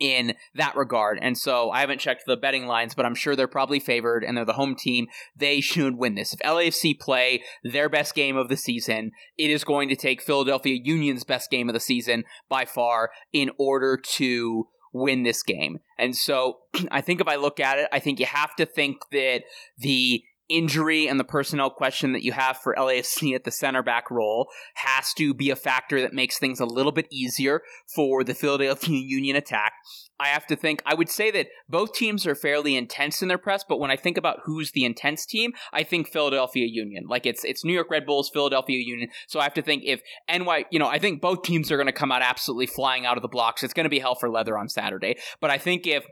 in that regard. And so I haven't checked the betting lines, but I'm sure they're probably favored and they're the home team. They should win this. If LAFC play their best game of the season, it is going to take Philadelphia Union's best game of the season by far in order to win this game. And so I think if I look at it, I think you have to think that the injury and the personnel question that you have for LAFC at the center back role has to be a factor that makes things a little bit easier for the Philadelphia Union attack. I have to think, I would say that both teams are fairly intense in their press, but when I think about who's the intense team, I think Philadelphia Union. Like it's it's New York Red Bulls, Philadelphia Union. So I have to think if NY, you know, I think both teams are going to come out absolutely flying out of the blocks. It's going to be hell for leather on Saturday. But I think if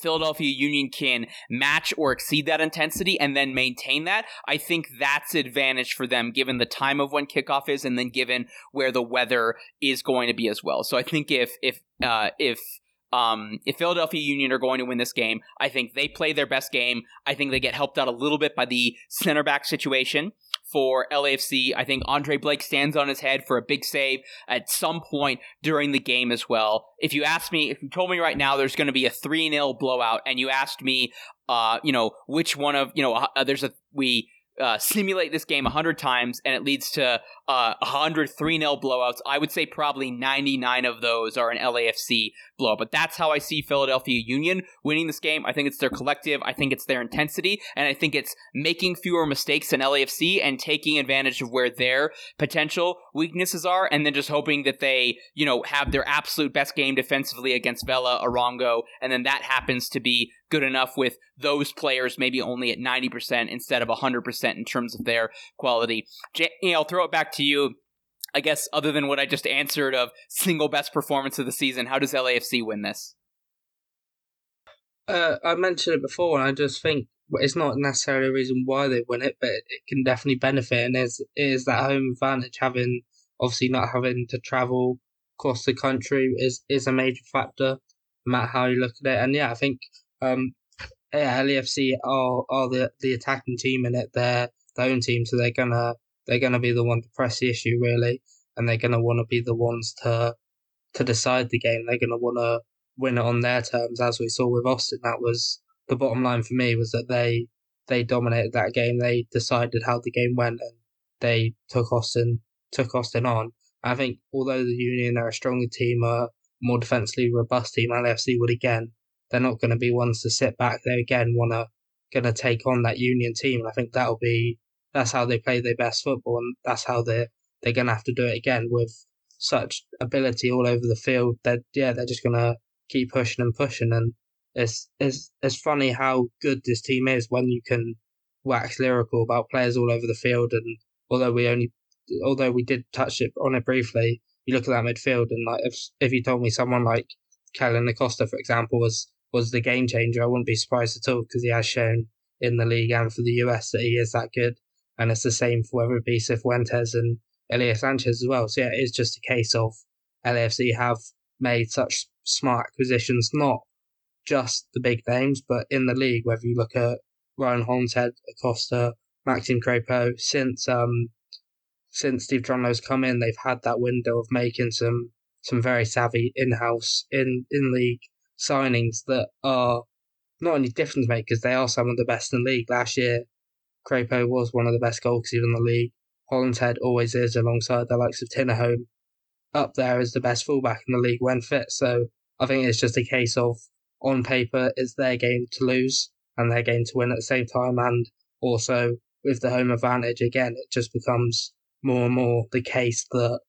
Philadelphia Union can match or exceed that intensity and then maintain that, I think that's advantage for them given the time of when kickoff is and then given where the weather is going to be as well. So I think if if uh, if um, if Philadelphia Union are going to win this game, I think they play their best game. I think they get helped out a little bit by the center back situation for LAFC. I think Andre Blake stands on his head for a big save at some point during the game as well. If you asked me, if you told me right now there's going to be a 3 0 blowout, and you asked me, uh, you know, which one of, you know, uh, there's a, we, uh, simulate this game 100 times and it leads to uh, 100 3 0 blowouts. I would say probably 99 of those are an LAFC blowout. But that's how I see Philadelphia Union winning this game. I think it's their collective, I think it's their intensity, and I think it's making fewer mistakes than LAFC and taking advantage of where their potential weaknesses are, and then just hoping that they, you know, have their absolute best game defensively against Vela, Arango, and then that happens to be good enough with those players maybe only at 90% instead of 100% in terms of their quality. J- you know, I'll throw it back to you. I guess other than what I just answered of single best performance of the season, how does LAFC win this? Uh, I mentioned it before, and I just think it's not necessarily a reason why they win it, but it can definitely benefit, and is is that home advantage having obviously not having to travel across the country is is a major factor, no matter how you look at it. And yeah, I think um, yeah, LAFC are are the the attacking team in it. They're their own team, so they're gonna they're to be the one to press the issue really, and they're to want to be the ones to to decide the game. They're to want to win it on their terms, as we saw with Austin. That was the bottom line for me was that they they dominated that game. They decided how the game went, and they took Austin took Austin on. I think although the Union are a stronger team, a more defensively robust team, LFC would again, they're not going to be ones to sit back. They again want to going to take on that Union team, and I think that'll be that's how they play their best football, and that's how they're they're gonna have to do it again with such ability all over the field. That yeah, they're just gonna keep pushing and pushing, and it's it's it's funny how good this team is when you can wax lyrical about players all over the field. And although we only, although we did touch it on it briefly, you look at that midfield and like if if you told me someone like Kellyn Acosta, for example, was was the game changer, I wouldn't be surprised at all because he has shown in the league and for the US that he is that good. And it's the same for whether it be Cifuentes and Ilie Sanchez as well. So yeah, it is just a case of LAFC have made such smart acquisitions, not just the big names, but in the league, whether you look at Ryan Hollingshead, Acosta, Maxime Crepeau, since um, since Steve Cherundolo's come in, they've had that window of making some some very savvy in-house in in league signings that are not only difference makers, they are some of the best in the league. Last year, Crepeau was one of the best goalkeepers in the league. Hollingshead always is, alongside the likes of Tinnerholm, up there as the best fullback in the league when fit. So I think it's just a case of on paper it's their game to lose and their game to win at the same time, and also with the home advantage again, it just becomes more and more the case that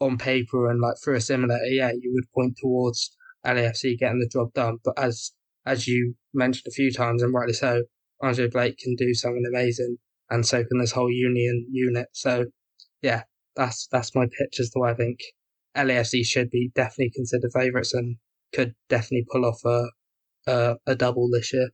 on paper and like through a simulator, yeah, you would point towards LAFC getting the job done. But as as you mentioned a few times, and rightly so, Andre Blake can do something amazing, and so can this whole Union unit. So, yeah, that's that's my pitch as to why I think LAFC should be definitely considered favourites and could definitely pull off a, a a double this year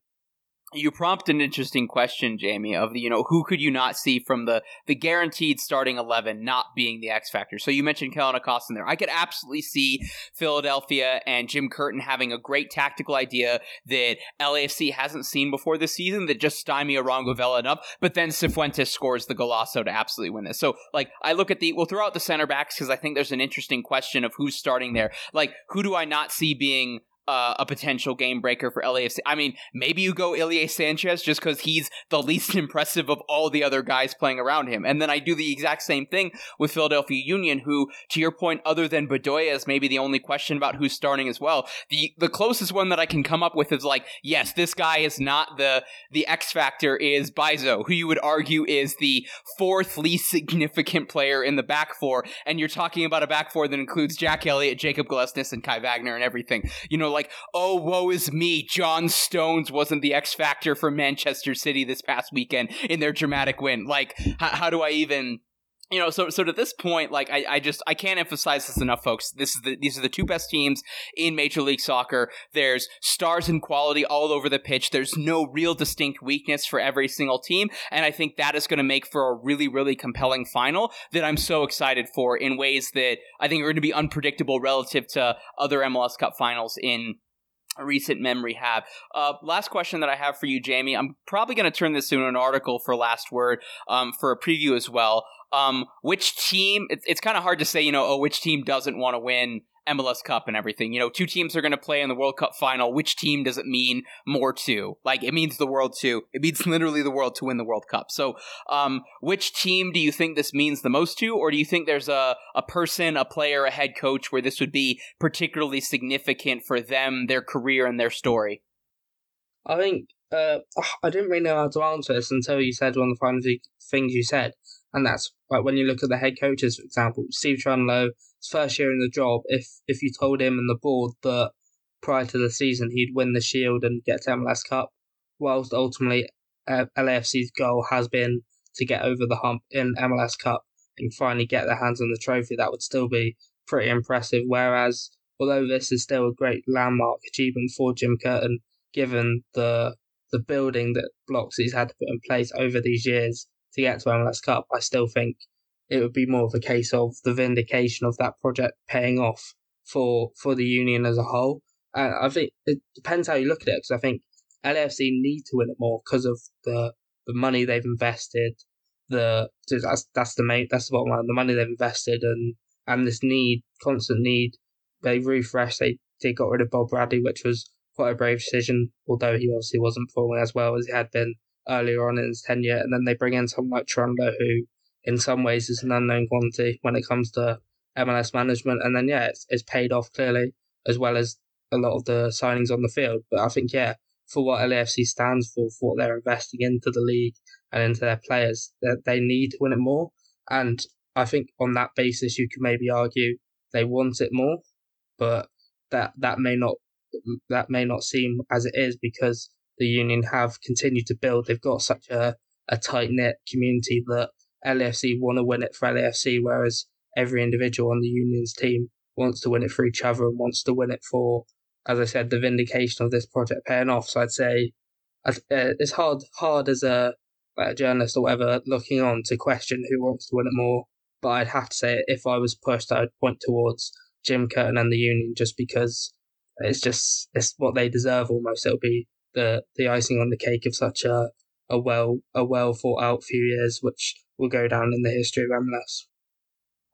you prompt an interesting question, Jamie, of the, you know, who could you not see from the the guaranteed starting 11 not being the X factor? So you mentioned Kellyn Acosta there. I could absolutely see Philadelphia and Jim Curtin having a great tactical idea that LAFC hasn't seen before this season that just stymie Arango Vela enough, but then Cifuentes scores the golazo to absolutely win this. So, like, I look at the, we'll throw out the center backs because I think there's an interesting question of who's starting there. Like, who do I not see being uh, a potential game breaker for LAFC. I mean, maybe you go Ilie Sanchez just because he's the least impressive of all the other guys playing around him. And then I do the exact same thing with Philadelphia Union, who, to your point, other than Bedoya is maybe the only question about who's starting as well. The the closest one that I can come up with is like, yes, this guy is not the the X factor is Mbaizo, who you would argue is the fourth least significant player in the back four. And you're talking about a back four that includes Jack Elliott, Jacob Glesnes, and Kai Wagner and everything. You know, like, oh, woe is me. John Stones wasn't the X factor for Manchester City this past weekend in their dramatic win. Like, how, how do I even you know, so so to this point, like I, I just I can't emphasize this enough, folks. This is the these are the two best teams in Major League Soccer. There's stars and quality all over the pitch. There's no real distinct weakness for every single team, and I think that is going to make for a really really compelling final that I'm so excited for in ways that I think are going to be unpredictable relative to other MLS Cup finals in recent memory have. Uh, last question that I have for you, Jamie. I'm probably going to turn this into an article for Last Word um, for a preview as well. Um, which team? It's, it's kind of hard to say, you know, oh, which team doesn't want to win MLS Cup and everything. You know, two teams are going to play in the World Cup final. Which team does it mean more to? Like, it means the world to. It means literally the world to win the World Cup. So, um, which team do you think this means the most to? Or do you think there's a, a person, a player, a head coach where this would be particularly significant for them, their career, and their story? I think uh, I didn't really know how to answer this until you said one of the final things you said, and that's like when you look at the head coaches, for example, Steve his first year in the job, if if you told him and the board that prior to the season he'd win the Shield and get to MLS Cup, whilst ultimately uh, LAFC's goal has been to get over the hump in MLS Cup and finally get their hands on the trophy, that would still be pretty impressive. Whereas, although this is still a great landmark achievement for Jim Curtin, given the the building that blocks he's had to put in place over these years to get to MLS Cup, I still think it would be more of a case of the vindication of that project paying off for for the union as a whole. And I think it depends how you look at it, because I think LAFC need to win it more because of the the money they've invested. The that's that's the main that's the bottom line. The money they've invested and and this need, constant need. They refreshed. They they got rid of Bob Bradley, which was quite a brave decision, although he obviously wasn't performing as well as he had been earlier on in his tenure. And then they bring in someone like Cherundolo, who in some ways is an unknown quantity when it comes to MLS management. And then, yeah, it's, it's paid off clearly, as well as a lot of the signings on the field. But I think, yeah, for what LAFC stands for, for what they're investing into the league and into their players, that they need to win it more. And I think on that basis, you can maybe argue they want it more, but that that may not that may not seem as it is because the union have continued to build. They've got such a a tight knit community that LAFC want to win it for LAFC, whereas every individual on the union's team wants to win it for each other and wants to win it for, as I said, the vindication of this project paying off. So I'd say uh, it's hard hard as a, like a journalist or whatever looking on to question who wants to win it more. But I'd have to say if I was pushed, I'd point towards Jim Curtin and the Union just because it's just it's what they deserve almost. It'll be the the icing on the cake of such a a well a well thought out few years, which will go down in the history of MLS.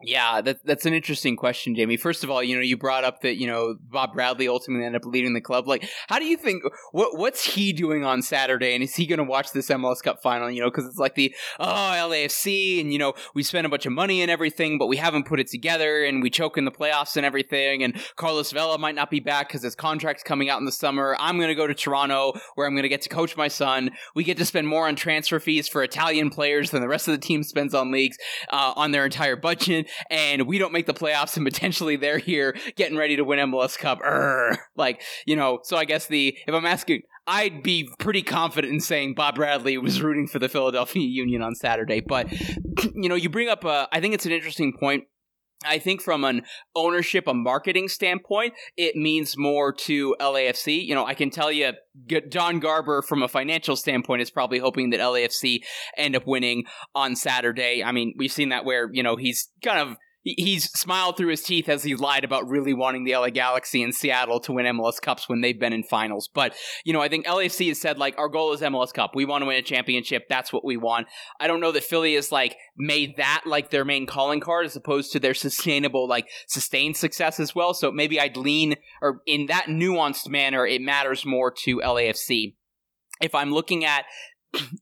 Yeah, that, that's an interesting question, Jamie. First of all, you know, you brought up that, you know, Bob Bradley ultimately ended up leading the club. Like, how do you think, what what's he doing on Saturday? And is he going to watch this MLS Cup final, you know, because it's like the, oh, LAFC, and, you know, we spent a bunch of money and everything, but we haven't put it together, and we choke in the playoffs and everything, and Carlos Vela might not be back because his contract's coming out in the summer. I'm going to go to Toronto where I'm going to get to coach my son. We get to spend more on transfer fees for Italian players than the rest of the team spends on leagues, uh, on their entire budget and we don't make the playoffs and potentially they're here getting ready to win MLS Cup. Urgh. Like, you know, so I guess the, if I'm asking, I'd be pretty confident in saying Bob Bradley was rooting for the Philadelphia Union on Saturday. But, you know, you bring up, a, I think it's an interesting point I think from an ownership, a marketing standpoint, it means more to LAFC. You know, I can tell you, Don Garber, from a financial standpoint, is probably hoping that LAFC end up winning on Saturday. I mean, we've seen that where, you know, he's kind of he's smiled through his teeth as he lied about really wanting the LA Galaxy and Seattle to win MLS Cups when they've been in finals. But, you know, I think LAFC has said, like, our goal is MLS Cup. We want to win a championship. That's what we want. I don't know that Philly has, like, made that, like, their main calling card as opposed to their sustainable, like, sustained success as well. So maybe I'd lean, or in that nuanced manner, it matters more to LAFC if I'm looking at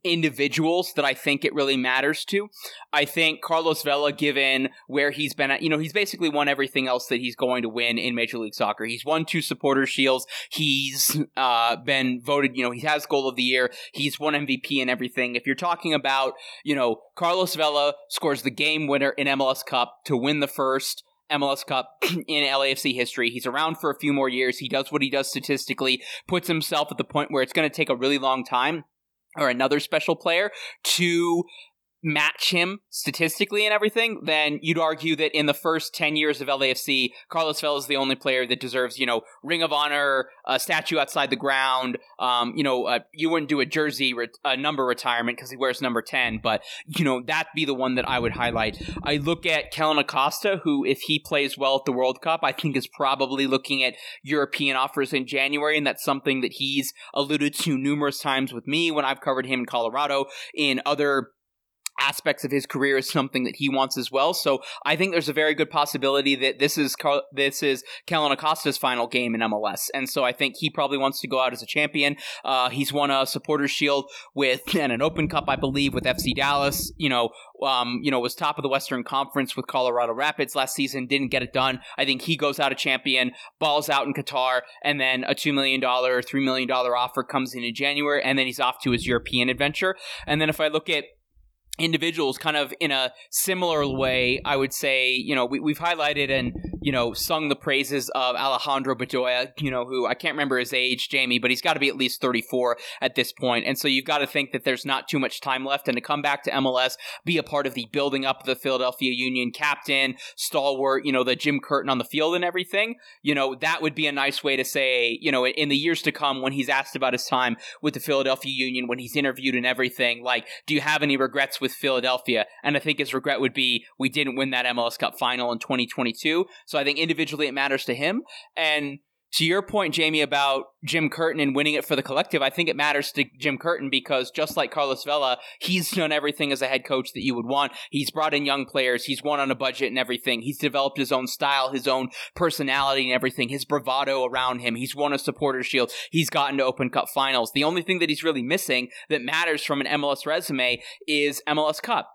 individuals that I think it really matters to. I think Carlos Vela, given where he's been at, you know, he's basically won everything else that he's going to win in Major League Soccer. He's won two supporter shields. He's uh, been voted, you know, he has goal of the year. He's won MVP and everything. If you're talking about, you know, Carlos Vela scores the game winner in MLS Cup to win the first. MLS Cup in LAFC history. He's around for a few more years. He does what he does statistically, puts himself at the point where it's going to take a really long time or another special player to match him statistically and everything, then you'd argue that in the first 10 years of LAFC, Carlos Vela is the only player that deserves, you know, Ring of Honor, a statue outside the ground. Um, you know, uh, you wouldn't do a jersey, re- a number retirement because he wears number 10, but, you know, that'd be the one that I would highlight. I look at Kellyn Acosta, who, if he plays well at the World Cup, I think is probably looking at European offers in January, and that's something that he's alluded to numerous times with me when I've covered him in Colorado in other aspects of his career is something that he wants as well. So I think there's a very good possibility that this is Car- this is Kellyn Acosta's final game in MLS, and so I think he probably wants to go out as a champion. Uh, he's won a Supporters Shield with and an Open Cup, I believe, with FC Dallas. You know, um, you know, was top of the Western Conference with Colorado Rapids last season. Didn't get it done. I think he goes out a champion, balls out in Qatar, and then a two million dollar, three million dollar offer comes in in January, and then he's off to his European adventure. And then if I look at individuals kind of in a similar way i would say you know we, we've highlighted and you know sung the praises of alejandro bedoya you know who i can't remember his age jamie but he's got to be at least 34 at this point. And so you've got to think that there's not too much time left. And to come back to mls be a part of the building up of the philadelphia union captain stalwart you know the jim curtin on the field and everything you know that would be a nice way to say you know in the years to come when he's asked about his time with the philadelphia union when he's interviewed and everything like do you have any regrets with with Philadelphia. And I think his regret would be we didn't win that MLS Cup final in 2022. So I think individually it matters to him. And to your point, Jamie, about Jim Curtin and winning it for the collective, I think it matters to Jim Curtin because just like Carlos Vela, he's done everything as a head coach that you would want. He's brought in young players. He's won on a budget and everything. He's developed his own style, his own personality and everything, his bravado around him. He's won a supporter shield. He's gotten to Open Cup finals. The only thing that he's really missing that matters from an MLS resume is MLS Cup.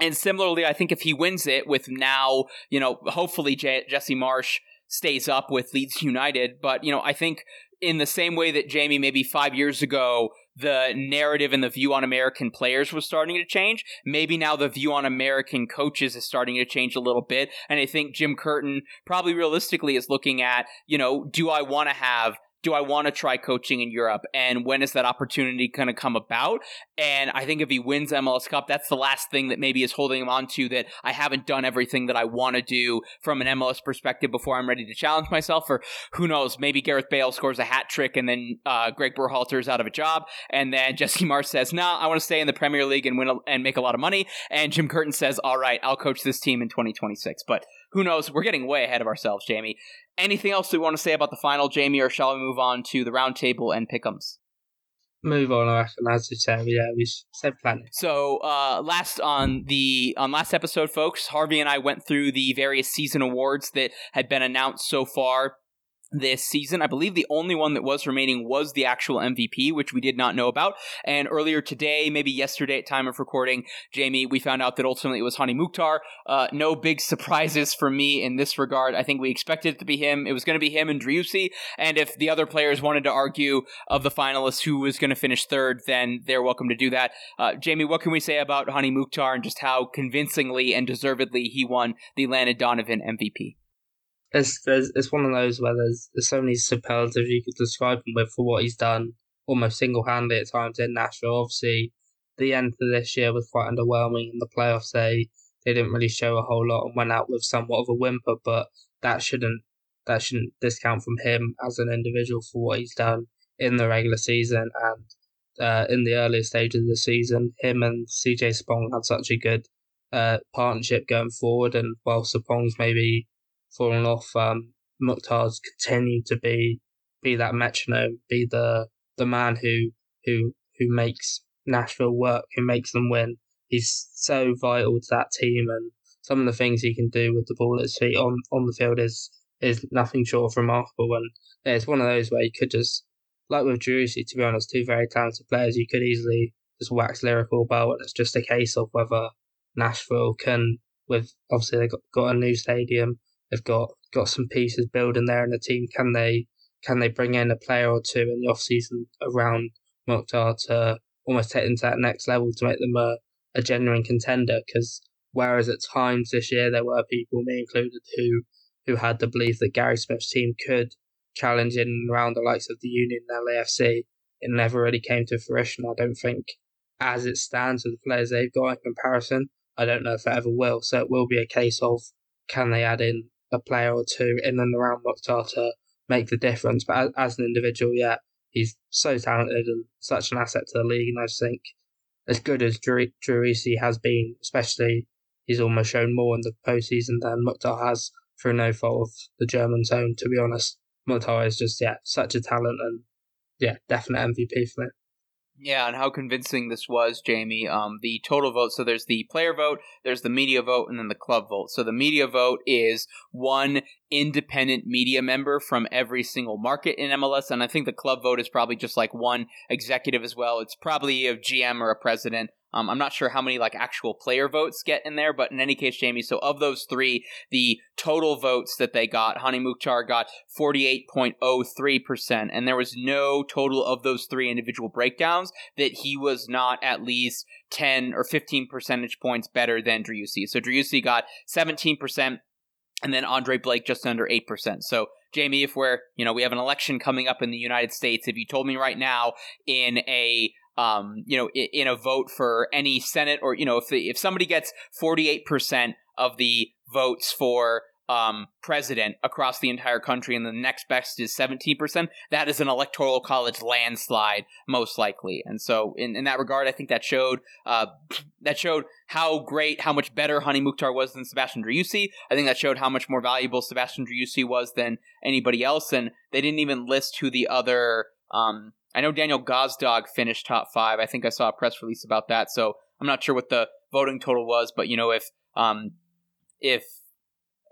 And similarly, I think if he wins it with now, you know, hopefully J- Jesse Marsch stays up with Leeds United. But, you know, I think in the same way that Jamie, maybe five years ago, the narrative and the view on American players was starting to change. Maybe now the view on American coaches is starting to change a little bit. And I think Jim Curtin probably realistically is looking at, you know, do I want to have do I want to try coaching in Europe? And when is that opportunity going to come about? And I think if he wins MLS Cup, that's the last thing that maybe is holding him on to that I haven't done everything that I want to do from an MLS perspective before I'm ready to challenge myself. Or who knows, maybe Gareth Bale scores a hat trick and then uh, Greg Berhalter's out of a job. And then Jesse Marsch says, nah, I want to stay in the Premier League and win a, and make a lot of money. And Jim Curtin says, all right, I'll coach this team in 2026. But who knows? We're getting way ahead of ourselves, Jamie. Anything else we want to say about the final, Jamie, or shall we move on to the roundtable and pickums? Move on, I reckon. As said, yeah, we said plenty. So, uh, last on the on last episode, folks, Harvey and I went through the various season awards that had been announced so far this season. I believe the only one that was remaining was the actual MVP, which we did not know about. And earlier today, maybe yesterday at time of recording, Jamie, we found out that ultimately it was Hany Mukhtar. Uh, no big surprises for me in this regard. I think we expected it to be him. It was going to be him and Driussi. And if the other players wanted to argue of the finalists who was going to finish third, then they're welcome to do that. Uh, Jamie, what can we say about Hany Mukhtar and just how convincingly and deservedly he won the Landon Donovan MVP? It's it's one of those where there's there's so many superlatives you could describe him with for what he's done almost single handedly at times in Nashville. Obviously, the end of this year was quite underwhelming in the playoffs. They they didn't really show a whole lot and went out with somewhat of a whimper, but that shouldn't that shouldn't discount from him as an individual for what he's done in the regular season and uh, in the earlier stages of the season. Him and CJ Sapong had such a good uh, partnership going forward, and while Sapong's maybe fallen off. Um, Mukhtar's continued to be be that metronome, be the the man who who who makes Nashville work, who makes them win. He's so vital to that team, and some of the things he can do with the ball at his feet on, on the field is is nothing short of remarkable. And it's one of those where you could just, like with Driussi, to be honest, two very talented players, you could easily just wax lyrical about, and it's just a case of whether Nashville can, with obviously they've got, got a new stadium, They've got got some pieces building there in the team. Can they can they bring in a player or two in the off season around Mukhtar to almost take them to that next level to make them a, a genuine contender? Because whereas at times this year there were people, me included, who who had the belief that Gary Smith's team could challenge in around the likes of the Union and LAFC, it never really came to fruition. I don't think, as it stands with the players they've got in comparison, I don't know if it ever will. So it will be a case of can they add in a player or two in and around Mukhtar to make the difference. But as, as an individual, yeah, he's so talented and such an asset to the league. And I think, as good as Drew Driussi has been, especially, he's almost shown more in the postseason than Mukhtar has through no fault of the Germans' own, to be honest. Mukhtar is just, yeah, such a talent and, yeah, definite MVP for me. Yeah, and how convincing this was, Jamie. Um, the total vote. So there's the player vote, there's the media vote, and then the club vote. So the media vote is one independent media member from every single market in MLS, and I think the club vote is probably just like one executive as well. It's probably a GM or a president um, I'm not sure how many like actual player votes get in there, but in any case, Jamie. So of those three, the total votes that they got, Hany Mukhtar got 48.03 percent, and there was no total of those three individual breakdowns that he was not at least 10 or 15 percentage points better than Driussi. So Driussi got 17 percent and then Andre Blake just under 8%. So, Jamie, if we're, you know, we have an election coming up in the United States, if you told me right now in a um, you know, in, a vote for any Senate or, you know, if, the, if somebody gets 48% of the votes for um, president across the entire country and the next best is 17%, that is an electoral college landslide, most likely. And so in, in that regard, I think that showed, uh, that showed how great, how much better Hany Mukhtar was than Sebastian Driussi. I think that showed how much more valuable Sebastian Driussi was than anybody else. And they didn't even list who the other, um, I know Daniel Gazdag finished top five. I think I saw a press release about that. So I'm not sure what the voting total was, but you know, if um, if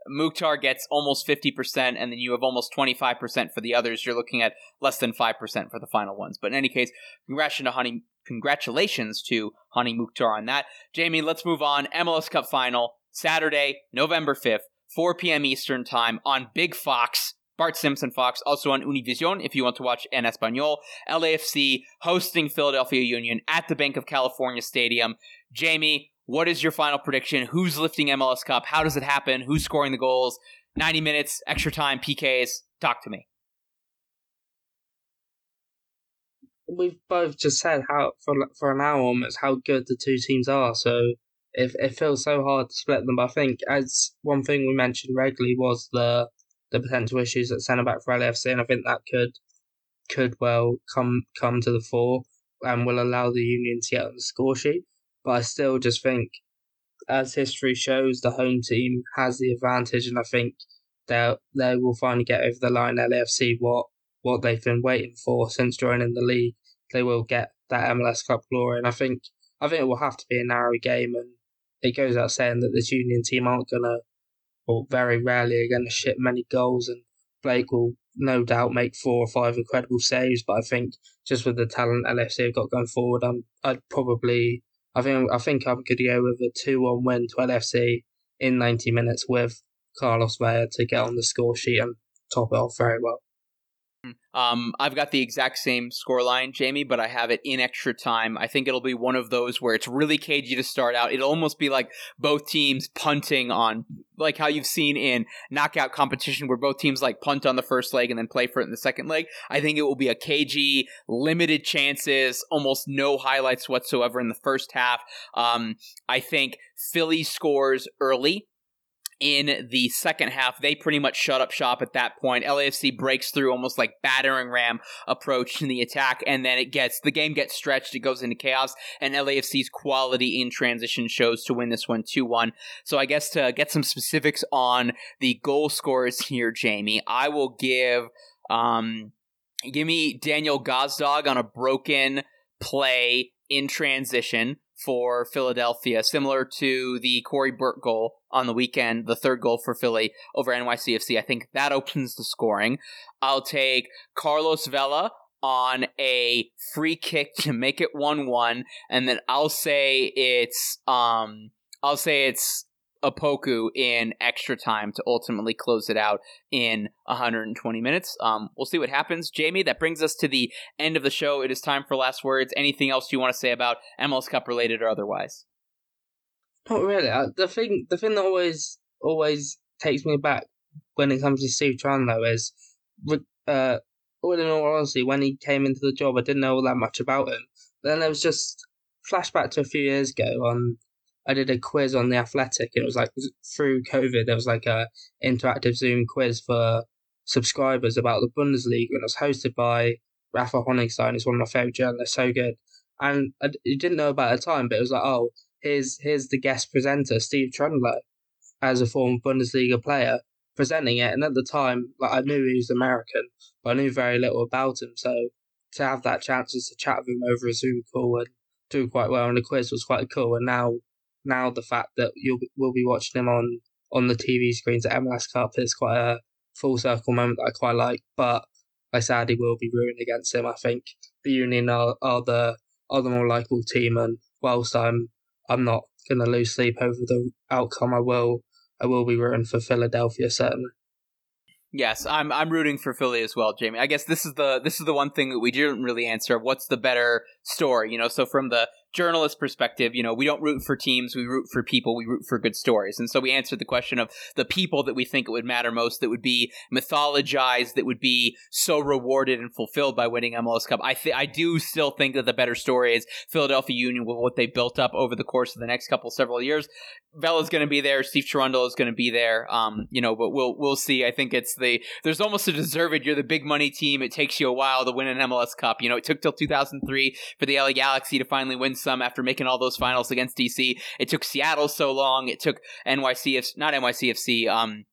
Mukhtar gets almost 50%, and then you have almost 25% for the others, you're looking at less than 5% for the final ones. But in any case, congratulations to Hany, congratulations to Hany Mukhtar on that. Jamie, let's move on. MLS Cup final, Saturday, November 5th, 4 p.m. Eastern Time on Big Fox. Bart Simpson Fox, also on Univision if you want to watch en Espanol. LAFC hosting Philadelphia Union at the Bank of California Stadium. Jamie, what is your final prediction? Who's lifting MLS Cup? How does it happen? Who's scoring the goals? 90 minutes, extra time, PKs. Talk to me. we've both just said how for for an hour almost how good the two teams are. So it it feels so hard to split them. But I think as one thing we mentioned regularly was the the potential issues at centre back for LAFC, and I think that could could well come come to the fore and will allow the Union to get on the score sheet. But I still just think, as history shows, the home team has the advantage, and I think they they will finally get over the line. LAFC what what they've been waiting for since joining the league. They will get that MLS Cup glory, and I think I think it will have to be a narrow game. And it goes out saying that this Union team aren't gonna, or very rarely are gonna ship many goals, and Blake will no doubt make four or five incredible saves. But I think just with the talent LFC have got going forward, I'm I'd probably I think I think I'm going to go with a two-one win to LFC in 90 minutes with Carlos Vela to get on the score sheet and top it off very well. Um, I've got the exact same scoreline, Jamie, but I have it in extra time. I think it'll be one of those where it's really cagey to start out. It'll almost be like both teams punting on, like how you've seen in knockout competition, where both teams like punt on the first leg and then play for it in the second leg. I think it will be a cagey, limited chances, almost no highlights whatsoever in the first half. Um, I think Philly scores early in the second half, they pretty much shut up shop at that point. LAFC breaks through almost like battering ram approach in the attack, and then it gets the game gets stretched, it goes into chaos, and LAFC's quality in transition shows to win this one 2-1. So I guess to get some specifics on the goal scorers here, Jamie, I will give um give me Daniel Gazdag on a broken play in transition for Philadelphia, similar to the Cory Burke goal on the weekend, the third goal for Philly over NYCFC. I think that opens the scoring. I'll take Carlos Vela on a free kick to make it 1-1 and then I'll say it's um I'll say it's Opoku in extra time to ultimately close it out in 120 minutes. Um, we'll see what happens. Jamie, that brings us to the end of the show. It is time for last words. Anything else you want to say about MLS Cup related or otherwise? Not really. The thing, the thing that always always takes me back when it comes to Steve Cherundolo is, uh, all in all honesty, when he came into the job, I didn't know all that much about him. But then there was just flashback to a few years ago on I did a quiz on the Athletic, it was like through COVID, there was like a interactive Zoom quiz for subscribers about the Bundesliga, and it was hosted by Rafa Honigstein, who's one of my favorite journalists, so good. And I didn't know about at the time, but it was like, oh, here's here's the guest presenter, Steve Cherundolo, as a former Bundesliga player, presenting it. And at the time, like I knew he was American, but I knew very little about him. So to have that chance to chat with him over a Zoom call and do quite well on the quiz was quite cool. And now now the fact that you'll we'll be watching him on on the TV screens at MLS Cup is quite a full circle moment that I quite like. But I sadly will be rooting against him. I think the Union are, are the are the more likable team, and whilst I'm I'm not going to lose sleep over the outcome, I will I will be rooting for Philadelphia certainly. Yes, I'm I'm rooting for Philly as well, Jamie. I guess this is the this is the one thing that we didn't really answer. What's the better story? You know, so from the journalist perspective, you know, we don't root for teams, we root for people, we root for good stories. And so we answered the question of the people that we think it would matter most, that would be mythologized, that would be so rewarded and fulfilled by winning MLS Cup. I th- I do still think that the better story is Philadelphia Union with what they built up over the course of the next couple several years. Vela's going to be there, Steve Cherundolo is going to be there. Um, you know, but we'll we'll see. I think it's the there's almost a deserved. You're the big money team. It takes you a while to win an MLS Cup. You know, it took till 2003 for the LA Galaxy to finally win some after making all those finals against DC. It took Seattle so long. It took NYCFC, not NYCFC, um,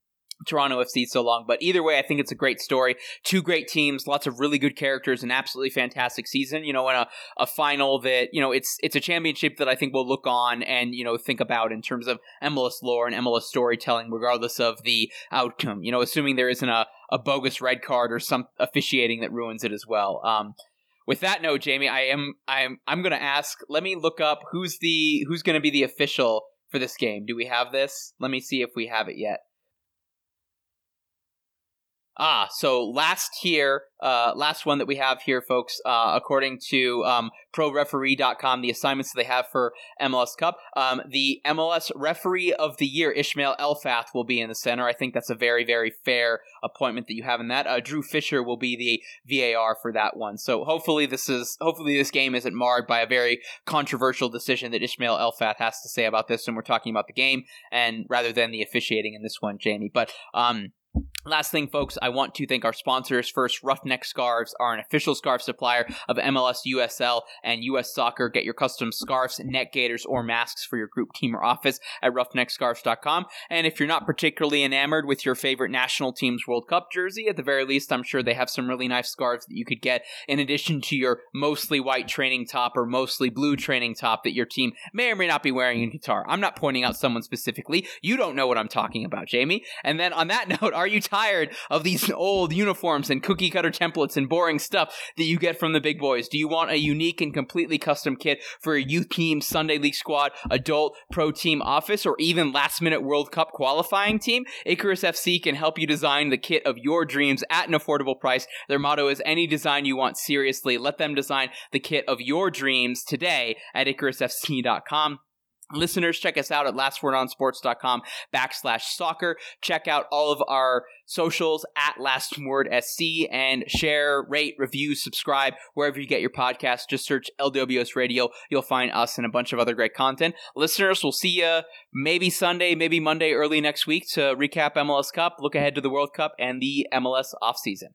Toronto FC so long. But either way, I think it's a great story. Two great teams, lots of really good characters, an absolutely fantastic season. You know, and a, a final that you know it's it's a championship that I think we'll look on and you know think about in terms of MLS lore and MLS storytelling, regardless of the outcome. You know, assuming there isn't a a bogus red card or some officiating that ruins it as well. Um, with that note, Jamie, I am I'm I'm to ask. Let me look up who's the who's to be the official for this game. Do we have this? Let me see if we have it yet. Ah, so last here, uh, last one that we have here, folks, uh, according to um, ProReferee.com, the assignments that they have for MLS Cup, um, the MLS Referee of the Year, Ismail Elfath, will be in the center. I think that's a very, very fair appointment that you have in that. Uh, Drew Fisher will be the VAR for that one. So hopefully this is hopefully this game isn't marred by a very controversial decision that Ismail Elfath has to say about this when we're talking about the game, and rather than the officiating in this one, Jamie. But um, Last thing, folks, I want to thank our sponsors. First, Roughneck Scarves are an official scarf supplier of MLS, USL, and US Soccer. Get your custom scarves, neck gaiters, or masks for your group, team, or office at roughneckscarves.com. And if you're not particularly enamored with your favorite national team's World Cup jersey, at the very least, I'm sure they have some really nice scarves that you could get in addition to your mostly white training top or mostly blue training top that your team may or may not be wearing in Qatar. I'm not pointing out someone specifically. You don't know what I'm talking about, Jamie. And then on that note, are you tired of these old uniforms and cookie cutter templates and boring stuff that you get from the big boys? Do you want a unique and completely custom kit for a youth team, Sunday League squad, adult pro team office, or even last minute World Cup qualifying team? Icarus FC can help you design the kit of your dreams at an affordable price. Their motto is any design you want seriously. Let them design the kit of your dreams today at IcarusFC.com. Listeners, check us out at lastwordonsports.com backslash soccer. Check out all of our socials at lastwordsc and share, rate, review, subscribe wherever you get your podcast. Just search LWS Radio. You'll find us and a bunch of other great content. Listeners, we'll see you maybe Sunday, maybe Monday, early next week to recap MLS Cup, look ahead to the World Cup and the MLS offseason.